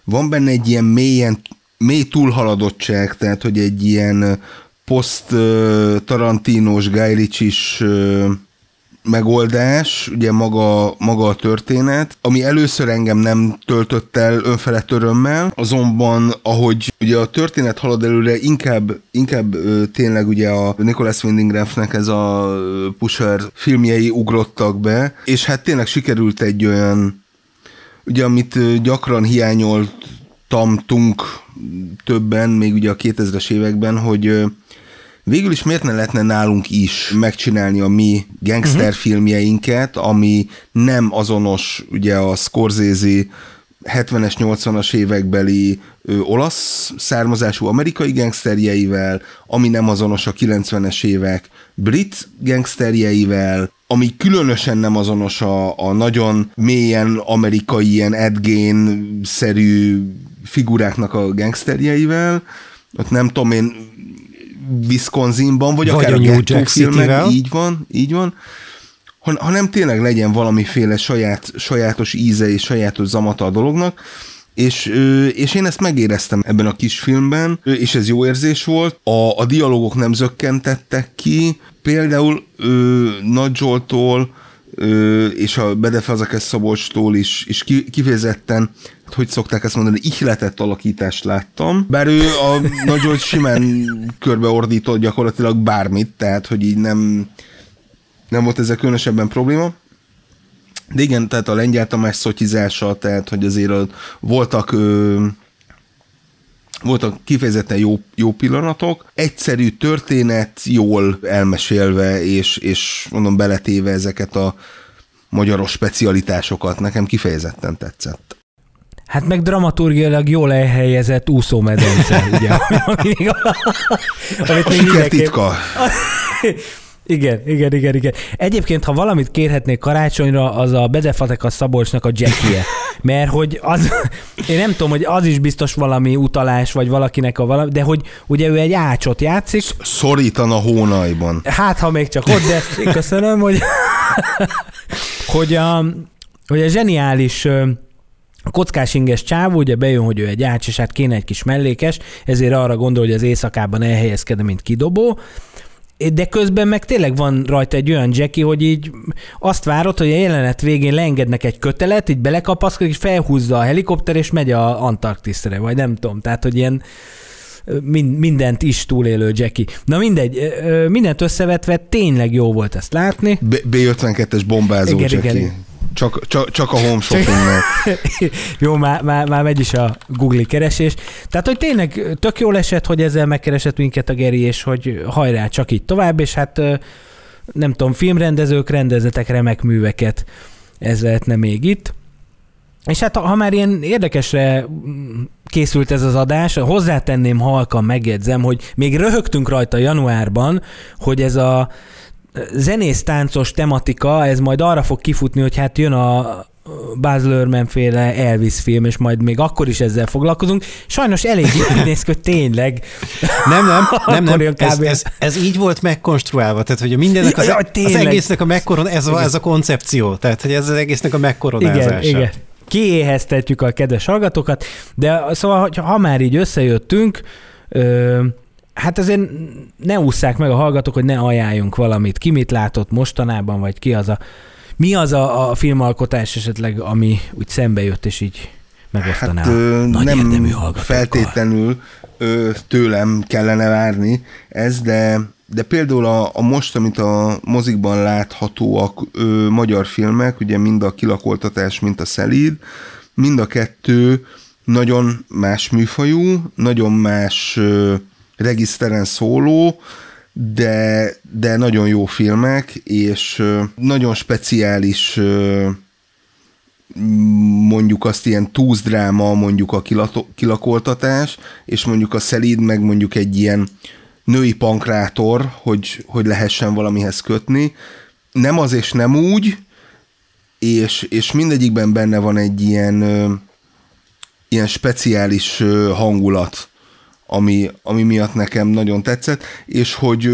[SPEAKER 6] van benne egy ilyen mélyen, mély túlhaladottság, tehát hogy egy ilyen poszt Tarantinos, Guy Ritchie-s megoldás, ugye maga, maga a történet, ami először engem nem töltött el önfelett örömmel, azonban ahogy ugye a történet halad előre, inkább, inkább ö, tényleg ugye a Nicholas Winding Refnnek ez a Pusher filmjei ugrottak be, és hát tényleg sikerült egy olyan, ugye amit gyakran hiányoltamtunk többen, még ugye a 2000-es években, hogy Végül is miért ne lehetne nálunk is megcsinálni a mi gangster filmjeinket, ami nem azonos ugye a Scorsese 70-es, 80-as évekbeli ö, olasz származású amerikai gangsterjeivel, ami nem azonos a 90-es évek brit gangsterjeivel, ami különösen nem azonos a, a nagyon mélyen amerikai ilyen Ed Gein-szerű figuráknak a gangsterjeivel. Ott nem tudom én, Wisconsinban, vagy,
[SPEAKER 5] Vagy
[SPEAKER 6] akár
[SPEAKER 5] a New Jack
[SPEAKER 6] filmek, így van, így van, han- hanem tényleg legyen valamiféle saját, sajátos íze és sajátos zamata a dolognak, és, és én ezt megéreztem ebben a kis filmben, és ez jó érzés volt. A, a dialogok nem zökkentettek ki, például ö, Nagy Zsoltól és a Bede Fazakesz Szabolcstól is, is ki, kifejezetten, hogy szokták ezt mondani, ihletett alakítást láttam. Bár ő a Nagy Zsolt simán körbeordított gyakorlatilag bármit, tehát hogy így nem, nem volt ezzel különösebben probléma. De igen, tehát a lengyel Tamás szotizása, tehát hogy azért voltak ö, voltak kifejezetten jó, jó pillanatok, egyszerű történet, jól elmesélve, és, és mondom, beletéve ezeket a magyaros specialitásokat, nekem kifejezetten tetszett.
[SPEAKER 4] Hát meg dramaturgiailag jól elhelyezett úszómedence, ugye, még- amit még mindenképp-
[SPEAKER 6] titka.
[SPEAKER 4] Igen, igen, igen, igen. Egyébként, ha valamit kérhetnék karácsonyra, az a Bedefatek a Szabolcsnak a Jackie-e. Mert hogy az, én nem tudom, hogy az is biztos valami utalás, vagy valakinek a valami, de hogy ugye ő egy ácsot játszik,
[SPEAKER 6] Szorítan a hónajban.
[SPEAKER 4] hát ha még csak ott, de köszönöm, hogy, hogy, a, hogy a zseniális ö, kockás inges csávó, ugye bejön, hogy ő egy ács, és hát kéne egy kis mellékes, ezért arra gondol, hogy az éjszakában elhelyezkedne, mint kidobó, de közben meg tényleg van rajta egy olyan Jackie, hogy így azt várod, hogy a jelenet végén leengednek egy kötelet, így belekapaszkodik, és felhúzza a helikopter, és megy a Antarktiszre, vagy nem tudom. Tehát, hogy ilyen mindent is túlélő Jackie. Na mindegy, mindent összevetve tényleg jó volt ezt látni.
[SPEAKER 6] B- B52-es bombázó
[SPEAKER 4] Igen,
[SPEAKER 6] Jackie.
[SPEAKER 4] igen.
[SPEAKER 6] Csak, csak, csak a home shoppingnál.
[SPEAKER 4] Jó, már, már, már megy is a Google keresés. Tehát, hogy tényleg tök jól esett, hogy ezzel megkeresett minket a Geri, és hogy hajrá, csak így tovább, és hát nem tudom, filmrendezők, rendezetek remek műveket. Ez lehetne még itt. És hát ha már ilyen érdekesre készült ez az adás, hozzátenném halkan, megjegyzem, hogy még röhögtünk rajta januárban, hogy ez a zenész-táncos tematika, ez majd arra fog kifutni, hogy hát jön a Baz Luhrmann féle Elvis film, és majd még akkor is ezzel foglalkozunk. Sajnos elég így néz ki, tényleg.
[SPEAKER 5] Nem, nem, nem, nem. Ez, ez, ez, így volt megkonstruálva, tehát hogy mindennek az,
[SPEAKER 4] Jaj,
[SPEAKER 5] az
[SPEAKER 4] tényleg.
[SPEAKER 5] egésznek a megkoron, ez, a, ez a koncepció, tehát hogy ez az egésznek a megkoronázása.
[SPEAKER 4] Igen, igen. Kiéheztetjük a kedves hallgatókat, de szóval, hogy ha már így összejöttünk, ö, hát azért ne ússzák meg a hallgatók, hogy ne ajánljunk valamit. Ki mit látott mostanában, vagy ki az a... Mi az a, a filmalkotás esetleg, ami úgy szembe jött, és így megosztaná
[SPEAKER 6] Hát
[SPEAKER 4] a
[SPEAKER 6] ö,
[SPEAKER 4] nagy
[SPEAKER 6] nem feltétlenül ö, tőlem kellene várni ez, de, de például a, a most, amit a mozikban láthatóak ö, magyar filmek, ugye mind a kilakoltatás, mint a szelíd, mind a kettő nagyon más műfajú, nagyon más ö, regiszteren szóló, de, de nagyon jó filmek, és nagyon speciális mondjuk azt ilyen túzdráma, mondjuk a kilakoltatás, és mondjuk a szelíd, meg mondjuk egy ilyen női pankrátor, hogy, hogy lehessen valamihez kötni. Nem az és nem úgy, és, és mindegyikben benne van egy ilyen, ilyen speciális hangulat, ami, ami miatt nekem nagyon tetszett, és hogy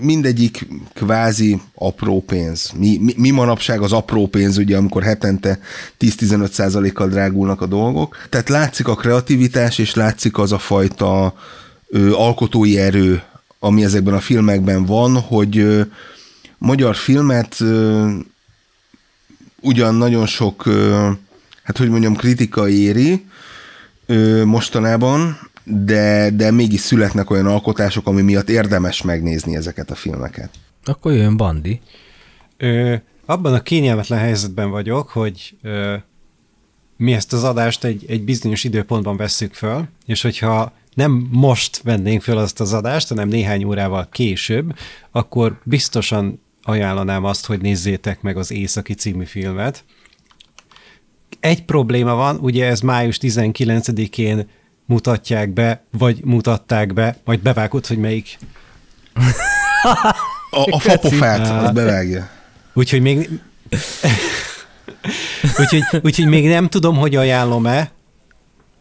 [SPEAKER 6] mindegyik kvázi apró pénz. Mi, mi, mi manapság az apró pénz, ugye, amikor hetente 10-15 százalékkal drágulnak a dolgok. Tehát látszik a kreativitás, és látszik az a fajta ö, alkotói erő, ami ezekben a filmekben van, hogy ö, magyar filmet ö, ugyan nagyon sok, ö, hát hogy mondjam, kritika éri ö, mostanában, de, de mégis születnek olyan alkotások, ami miatt érdemes megnézni ezeket a filmeket.
[SPEAKER 4] Akkor jön Bandi.
[SPEAKER 5] Ö, abban a kényelmetlen helyzetben vagyok, hogy ö, mi ezt az adást egy, egy bizonyos időpontban vesszük föl, és hogyha nem most vennénk föl azt az adást, hanem néhány órával később, akkor biztosan ajánlanám azt, hogy nézzétek meg az Északi című filmet. Egy probléma van, ugye ez május 19-én mutatják be, vagy mutatták be, majd bevágod, hogy melyik.
[SPEAKER 6] A, a fapofát, az bevágja.
[SPEAKER 5] Úgyhogy még... úgyhogy, úgyhogy még nem tudom, hogy ajánlom-e.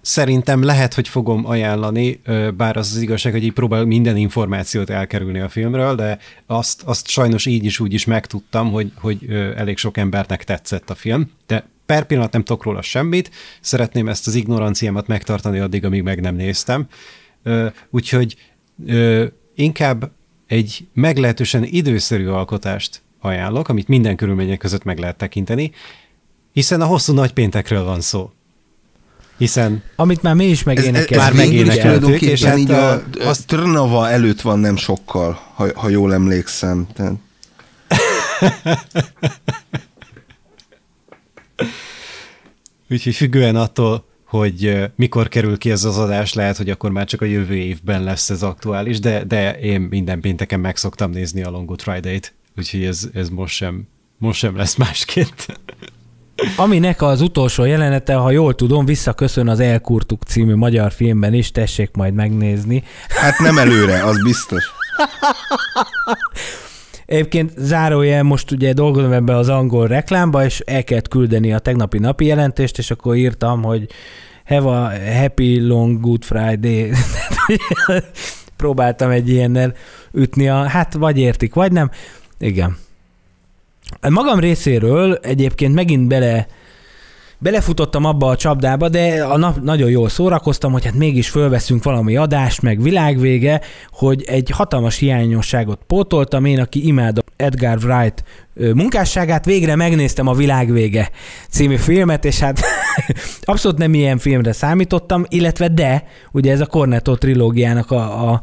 [SPEAKER 5] Szerintem lehet, hogy fogom ajánlani, bár az az igazság, hogy így próbálok minden információt elkerülni a filmről, de azt, azt sajnos így is úgy is megtudtam, hogy, hogy elég sok embernek tetszett a film, de per pillanat nem tudok róla semmit, szeretném ezt az ignoranciámat megtartani addig, amíg meg nem néztem. Úgyhogy inkább egy meglehetősen időszerű alkotást ajánlok, amit minden körülmények között meg lehet tekinteni, hiszen a hosszú nagypéntekről van szó. Hiszen
[SPEAKER 4] Amit már mi is
[SPEAKER 6] Ez, ez,
[SPEAKER 4] megénekeltünk.
[SPEAKER 6] ez
[SPEAKER 5] Már megénekeltük, és hát
[SPEAKER 6] így a,
[SPEAKER 5] a-
[SPEAKER 6] a Trnava előtt van nem sokkal, ha, ha jól emlékszem. Tehát
[SPEAKER 5] Úgyhogy függően attól, hogy mikor kerül ki ez az adás, lehet, hogy akkor már csak a jövő évben lesz ez aktuális, de, de én minden pénteken meg szoktam nézni a Long Good Friday-t, úgyhogy ez, ez most, sem, most sem lesz másként.
[SPEAKER 4] Aminek az utolsó jelenete, ha jól tudom, visszaköszön az Elkurtuk című magyar filmben is, tessék majd megnézni.
[SPEAKER 6] Hát nem előre, az biztos.
[SPEAKER 4] Egyébként zárójel, most ugye dolgozom ebbe az angol reklámba, és el kellett küldeni a tegnapi napi jelentést, és akkor írtam, hogy have a happy long good Friday. Próbáltam egy ilyennel ütni a, hát vagy értik, vagy nem. Igen. Magam részéről egyébként megint bele belefutottam abba a csapdába, de a nap nagyon jól szórakoztam, hogy hát mégis fölveszünk valami adást, meg világvége, hogy egy hatalmas hiányosságot pótoltam. Én, aki imádom Edgar Wright munkásságát, végre megnéztem a Világvége című filmet, és hát abszolút nem ilyen filmre számítottam, illetve de, ugye ez a Cornetto trilógiának a, a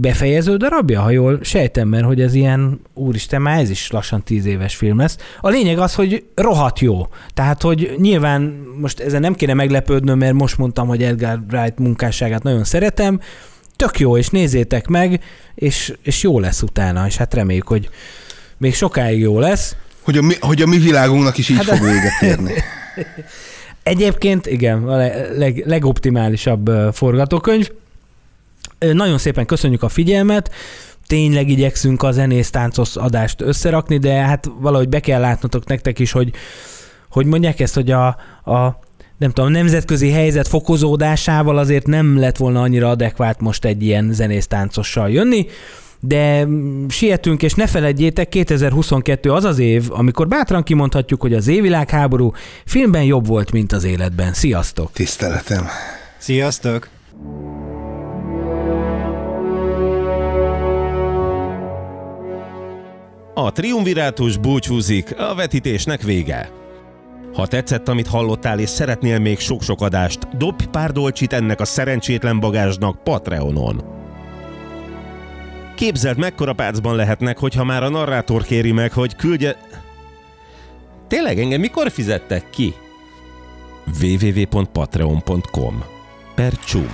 [SPEAKER 4] befejező darabja, ha jól sejtem, mert hogy ez ilyen, úristen, már ez is lassan tíz éves film lesz. A lényeg az, hogy rohadt jó. Tehát, hogy nyilván most ezen nem kéne meglepődnöm, mert most mondtam, hogy Edgar Wright munkásságát nagyon szeretem, tök jó, és nézzétek meg, és, és jó lesz utána, és hát reméljük, hogy még sokáig jó lesz.
[SPEAKER 6] Hogy a, mi, hogy a mi világunknak is így
[SPEAKER 4] Hát
[SPEAKER 6] fog véget érni.
[SPEAKER 4] Egyébként igen, a le- leg, legoptimálisabb forgatókönyv. Nagyon szépen köszönjük a figyelmet, tényleg igyekszünk a zenész táncos adást összerakni, de hát valahogy be kell látnotok nektek is, hogy hogy mondják ezt, hogy a, a nem tudom, nemzetközi helyzet fokozódásával azért nem lett volna annyira adekvát most egy ilyen zenész táncossal jönni, de sietünk, és ne felejtjétek, 2022 az az év, amikor bátran kimondhatjuk, hogy az évvilágháború filmben jobb volt, mint az életben. Sziasztok!
[SPEAKER 6] Tiszteletem.
[SPEAKER 5] Sziasztok!
[SPEAKER 2] A triumvirátus búcsúzik, a vetítésnek vége. Ha tetszett, amit hallottál, és szeretnél még sok-sok adást, dobj pár dolcsit ennek a szerencsétlen bagázsnak Patreonon. Képzeld, mekkora pácban lehetnek, hogyha már a narrátor kéri meg, hogy küldje... Tényleg engem mikor fizettek ki? www.patreon.com Per csum.